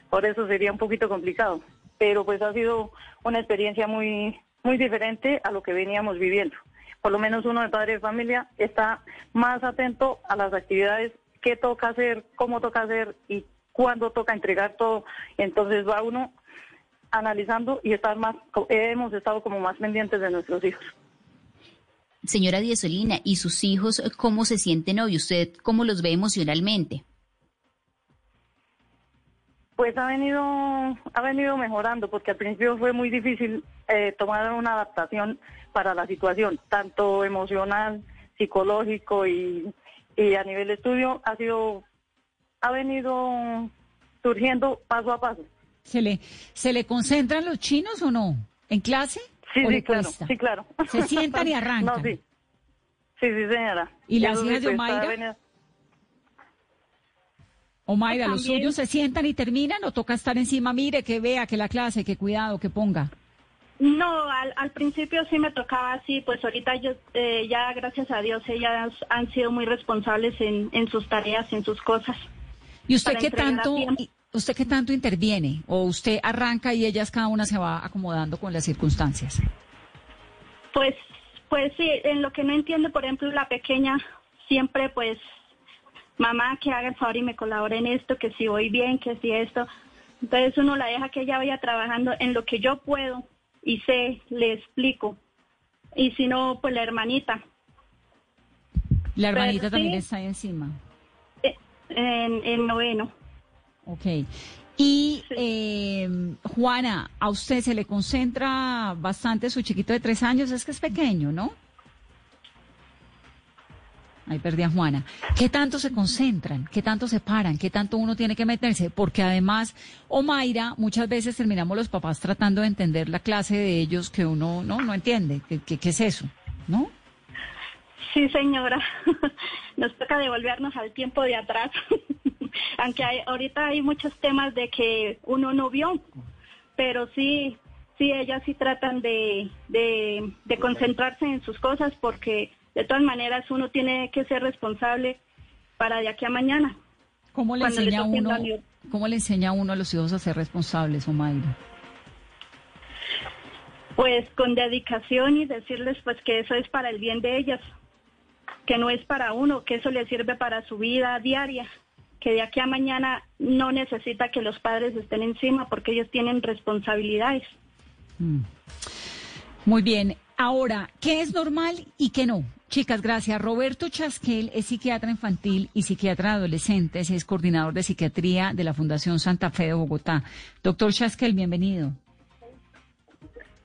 por eso sería un poquito complicado. Pero pues ha sido una experiencia muy, muy diferente a lo que veníamos viviendo. Por lo menos uno de padre de familia está más atento a las actividades, qué toca hacer, cómo toca hacer y cuándo toca entregar todo. Entonces va uno analizando y estar más, hemos estado como más pendientes de nuestros hijos. Señora Diesolina, ¿y sus hijos cómo se sienten hoy? ¿Usted cómo los ve emocionalmente? Pues ha venido, ha venido mejorando, porque al principio fue muy difícil eh, tomar una adaptación para la situación, tanto emocional, psicológico y, y a nivel de estudio ha sido, ha venido surgiendo paso a paso. ¿Se le, ¿Se le concentran los chinos o no? ¿En clase? Sí, ¿O sí, claro, sí, claro. ¿Se sientan y arrancan? No, sí. Sí, sí, señora. ¿Y las Eso hijas de Omaira? Venido- ¿O Mayra, los suyos se sientan y terminan o toca estar encima? Mire, que vea, que la clase, que cuidado, que ponga. No, al, al principio sí me tocaba así, pues ahorita yo, eh, ya gracias a Dios ellas han sido muy responsables en, en sus tareas, en sus cosas. ¿Y usted qué tanto, usted qué tanto interviene? ¿O usted arranca y ellas cada una se va acomodando con las circunstancias? Pues, pues sí, en lo que no entiendo, por ejemplo, la pequeña siempre pues, mamá, que haga el favor y me colabore en esto, que si voy bien, que si esto. Entonces uno la deja que ella vaya trabajando en lo que yo puedo y sé, le explico. Y si no, pues la hermanita. La Pero hermanita también sí. está ahí encima. eh, En, en noveno. Ok. Y eh, Juana, a usted se le concentra bastante su chiquito de tres años, es que es pequeño, ¿no? Ahí perdí a Juana. ¿Qué tanto se concentran? ¿Qué tanto se paran? ¿Qué tanto uno tiene que meterse? Porque además, Omaira, muchas veces terminamos los papás tratando de entender la clase de ellos que uno no, entiende. ¿Qué, qué, qué es eso? ¿No? Sí, señora. Nos toca devolvernos al tiempo de atrás. Aunque hay- ahorita hay muchos temas de que uno no vio, pero sí, sí, ellas sí tratan de concentrarse en sus cosas porque de todas maneras uno tiene que ser responsable para de aquí a mañana. ¿Cómo le, enseña uno, ¿Cómo le enseña a uno a los hijos a ser responsables, Omaira? Pues con dedicación y decirles pues que eso es para el bien de ellas, que no es para uno, que eso le sirve para su vida diaria, que de aquí a mañana no necesita que los padres estén encima porque ellos tienen responsabilidades. Mm. Muy bien. Ahora, ¿qué es normal y qué no? Chicas, gracias. Roberto Chasquel es psiquiatra infantil y psiquiatra de adolescentes, es coordinador de psiquiatría de la Fundación Santa Fe de Bogotá. Doctor Chasquel, bienvenido.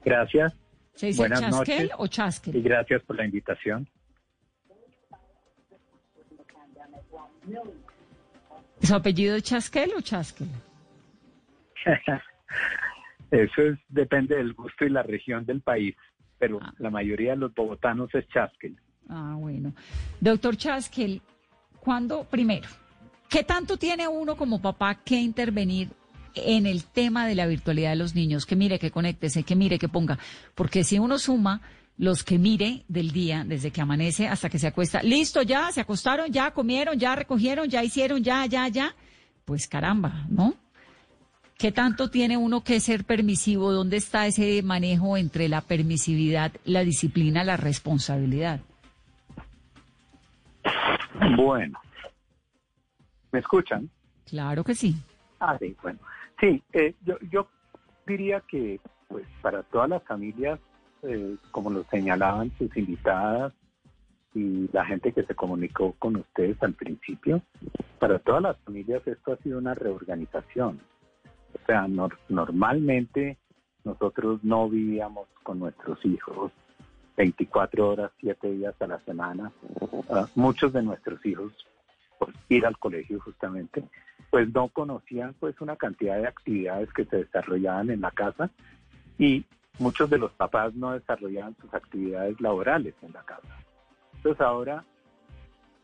Gracias. ¿Se dice Buenas Chasquel noches o Chasquel? y gracias por la invitación. ¿Su apellido es Chasquel o Chasquel? Eso es, depende del gusto y la región del país, pero la mayoría de los bogotanos es chasquel. Ah, bueno. Doctor Chasquel, ¿cuándo, primero, qué tanto tiene uno como papá que intervenir en el tema de la virtualidad de los niños? Que mire, que conéctese, que mire, que ponga. Porque si uno suma los que mire del día, desde que amanece hasta que se acuesta, listo, ya, se acostaron, ya comieron, ya recogieron, ya hicieron, ya, ya, ya, pues caramba, ¿no? ¿Qué tanto tiene uno que ser permisivo? ¿Dónde está ese manejo entre la permisividad, la disciplina, la responsabilidad? Bueno, ¿me escuchan? Claro que sí. Ah, sí, bueno. Sí, eh, yo, yo diría que pues para todas las familias, eh, como lo señalaban sus invitadas y la gente que se comunicó con ustedes al principio, para todas las familias esto ha sido una reorganización. O sea, nor- normalmente nosotros no vivíamos con nuestros hijos 24 horas, 7 días a la semana. Ah, muchos de nuestros hijos, por ir al colegio justamente, pues no conocían pues una cantidad de actividades que se desarrollaban en la casa y muchos de los papás no desarrollaban sus actividades laborales en la casa. Entonces ahora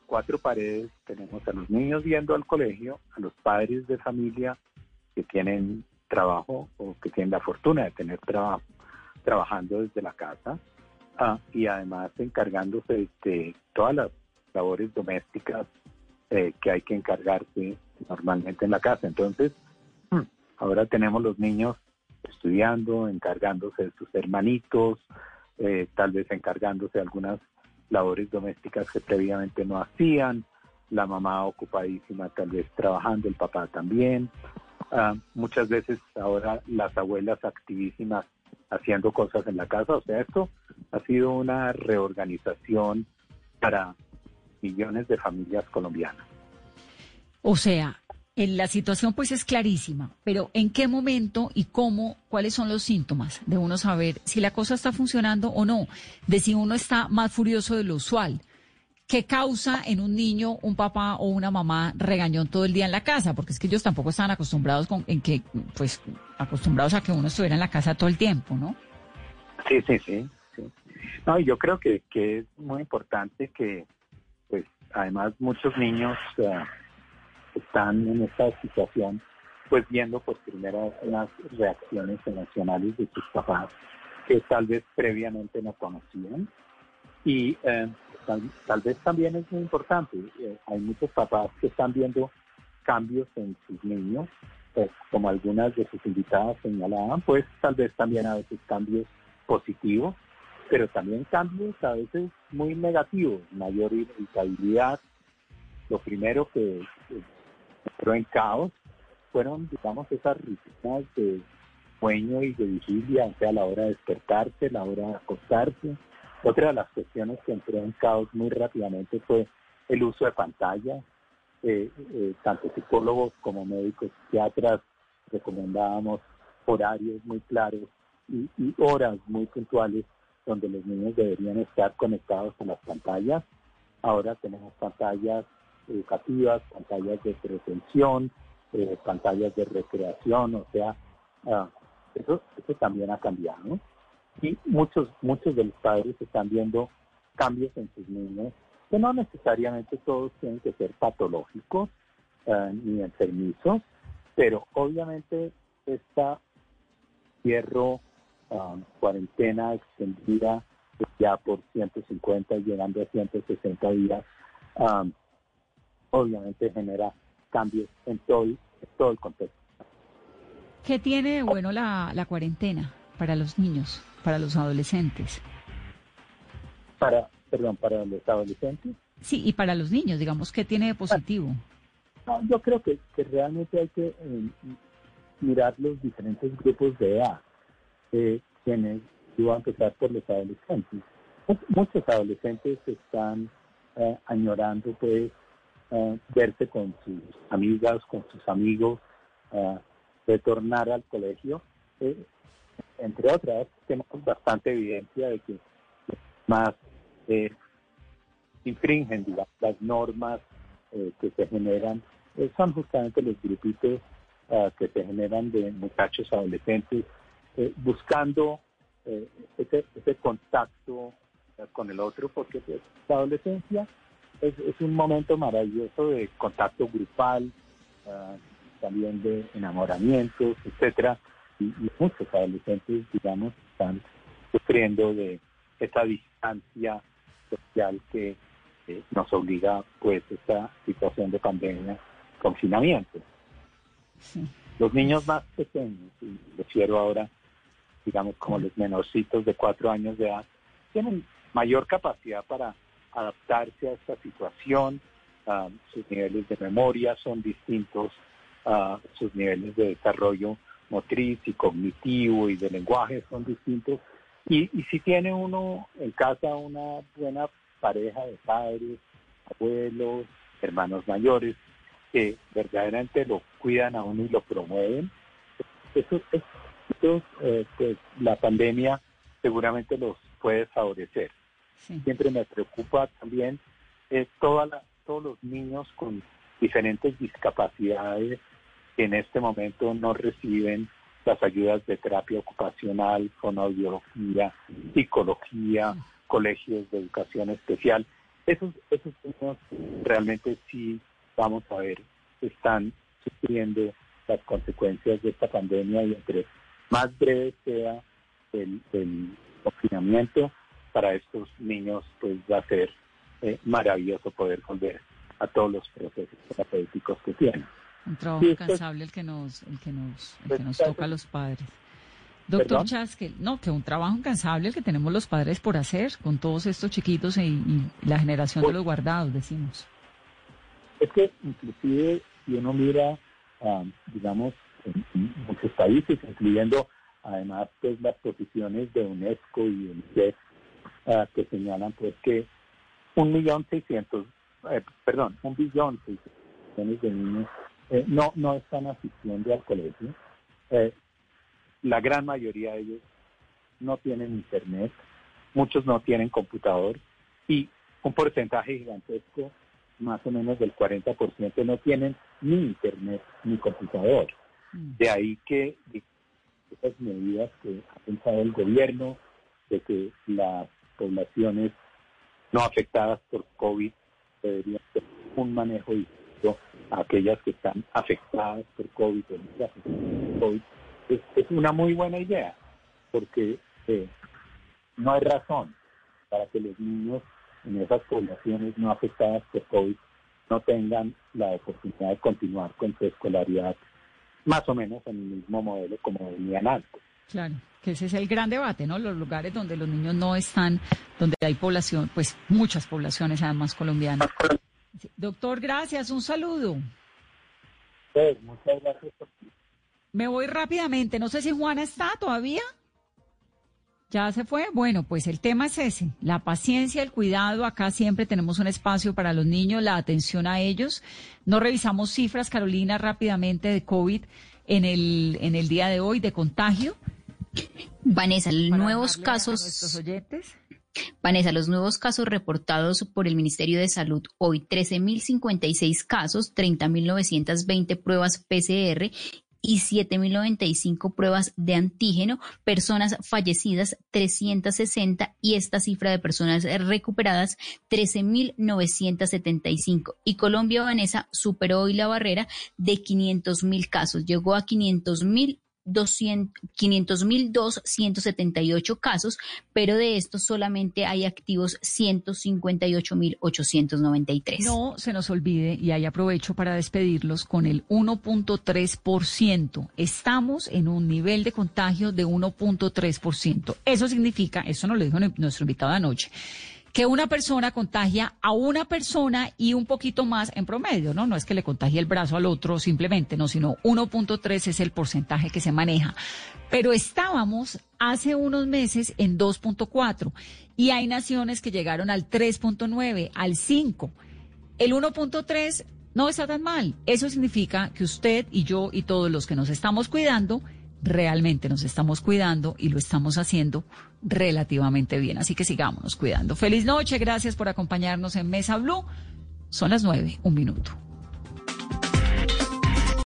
cuatro paredes tenemos a los niños yendo al colegio, a los padres de familia que tienen trabajo o que tienen la fortuna de tener trabajo trabajando desde la casa ah, y además encargándose de todas las labores domésticas eh, que hay que encargarse normalmente en la casa. Entonces, hmm, ahora tenemos los niños estudiando, encargándose de sus hermanitos, eh, tal vez encargándose de algunas labores domésticas que previamente no hacían, la mamá ocupadísima tal vez trabajando, el papá también. Ah, muchas veces ahora las abuelas activísimas haciendo cosas en la casa. O sea, esto ha sido una reorganización para millones de familias colombianas. O sea, en la situación pues es clarísima, pero ¿en qué momento y cómo, cuáles son los síntomas de uno saber si la cosa está funcionando o no, de si uno está más furioso de lo usual? ¿Qué causa en un niño un papá o una mamá regañón todo el día en la casa? Porque es que ellos tampoco están acostumbrados con, en que, pues, acostumbrados a que uno estuviera en la casa todo el tiempo, ¿no? Sí, sí, sí. No, yo creo que, que es muy importante que, pues, además muchos niños uh, están en esta situación, pues viendo por primera vez unas reacciones emocionales de sus papás que tal vez previamente no conocían. Y eh, tal, vez también es muy importante. Eh, hay muchos papás que están viendo cambios en sus niños, pues, como algunas de sus invitadas señalaban, pues tal vez también a veces cambios positivos, pero también cambios a veces muy negativos, mayor irritabilidad. Lo primero que entró en caos fueron, digamos, esas rutinas de sueño y de vigilia, o sea, la hora de despertarse, la hora de acostarse, otra de las cuestiones que entró en caos muy rápidamente fue el uso de pantalla. Eh, eh, tanto psicólogos como médicos, psiquiatras recomendábamos horarios muy claros y, horas muy puntuales donde los niños deberían estar conectados a las pantallas. Ahora tenemos pantallas educativas, pantallas de prevención, eh, pantallas de recreación, o sea, eso, eso también ha cambiado y muchos, muchos de los padres están viendo cambios en sus niños que no necesariamente todos tienen que ser patológicos eh, ni enfermizos, pero obviamente esta cierro, um, cuarentena extendida ya por 150 llegando a 160 días, um, obviamente genera cambios en todo, todo el contexto. ¿Qué tiene bueno la, la cuarentena para los niños? Para los adolescentes. Para, perdón, para los adolescentes. Sí, y para los niños, digamos, ¿qué tiene de positivo? yo creo que, realmente hay que eh, mirar los diferentes grupos de edad. Eh, quienes, yo voy a empezar por los adolescentes. Muchos adolescentes están eh, añorando, pues, eh, verse con sus amigas, con sus amigos, retornar al colegio entre otras, tenemos bastante evidencia de que más eh, infringen las normas eh, que se generan, eh, son justamente los grupitos ah, que se generan de muchachos adolescentes buscando ese, ese, contacto con el otro, porque pues, la adolescencia es, es, un momento maravilloso de contacto grupal, ah, también de enamoramientos, etcétera y, muchos adolescentes, digamos, están sufriendo de esta distancia social que nos obliga, pues, esta situación de pandemia, confinamiento. Los niños más pequeños, y refiero ahora, digamos, como los menorcitos de cuatro años de edad, tienen mayor capacidad para adaptarse a esta situación, sus niveles de memoria son distintos, a sus niveles de desarrollo motriz y cognitivo y de lenguaje son distintos. Y, si tiene uno en casa una buena pareja de padres, abuelos, hermanos mayores, que verdaderamente lo cuidan a uno y lo promueven, eso, eso eh, pues la pandemia seguramente los puede favorecer. Siempre me preocupa también eh, toda todos los niños con diferentes discapacidades en este momento no reciben las ayudas de terapia ocupacional, fonoaudiología, psicología, colegios de educación especial. Esos, esos niños realmente sí, vamos a ver, están sufriendo las consecuencias de esta pandemia y entre más breve sea el, confinamiento, para estos niños pues va a ser eh, maravilloso poder volver a todos los procesos terapéuticos que tienen. Un trabajo incansable el que nos, el que nos, el que nos toca a los padres. Doctor Chaskel, no, que un trabajo incansable el que tenemos los padres por hacer con todos estos chiquitos y, la generación de los guardados, decimos. Es que inclusive si uno mira, ah, digamos, en, muchos países, incluyendo además pues las posiciones de UNESCO y UNICEF uh, que señalan pues que un millón seiscientos, eh, perdón, un billón seiscientos millones de niños eh, no, no están asistiendo al colegio. Eh, la gran mayoría de ellos no tienen internet, muchos no tienen computador y un porcentaje gigantesco, más o menos del 40%, no tienen ni internet ni computador. Mm. De ahí que esas medidas que ha pensado el gobierno de que las poblaciones no afectadas por COVID deberían tener un manejo a aquellas que están afectadas por COVID o COVID es, una muy buena idea, porque eh, no hay razón para que los niños en esas poblaciones no afectadas por COVID no tengan la oportunidad de continuar con su escolaridad más o menos en el mismo modelo como venían antes. Claro, que ese es el gran debate, ¿no? Los lugares donde los niños no están, donde hay población, pues muchas poblaciones además colombianas. Doctor, gracias, un saludo. Pues, muchas gracias por Me voy rápidamente, no sé si Juana está todavía. ¿Ya se fue? Bueno, pues el tema es ese, la paciencia, el cuidado. Acá siempre tenemos un espacio para los niños, la atención a ellos. No revisamos cifras, Carolina, rápidamente de COVID en el, en el día de hoy, de contagio. Vanessa, nuevos casos. Vanessa, los nuevos casos reportados por el Ministerio de Salud hoy, 13.056 casos, 30.920 pruebas PCR y 7.095 pruebas de antígeno, personas fallecidas 360 y esta cifra de personas recuperadas 13.975. Y Colombia, Vanessa, superó hoy la barrera de 500.000 casos, llegó a 500.000 500.278 casos, pero de estos solamente hay activos 158.893. No se nos olvide, y ahí aprovecho para despedirlos, con el 1.3%. Estamos en un nivel de contagio de 1.3%. Eso significa, eso nos lo dijo nuestro invitado anoche, que una persona contagia a una persona y un poquito más en promedio, ¿no? No es que le contagie el brazo al otro simplemente, no, sino 1.3 es el porcentaje que se maneja. Pero estábamos hace unos meses en 2.4 y hay naciones que llegaron al 3.9, al 5. El 1.3 no está tan mal. Eso significa que usted y yo y todos los que nos estamos cuidando realmente nos estamos cuidando y lo estamos haciendo relativamente bien. Así que sigámonos cuidando. Feliz noche, gracias por acompañarnos en Mesa Blue. Son las nueve, un minuto.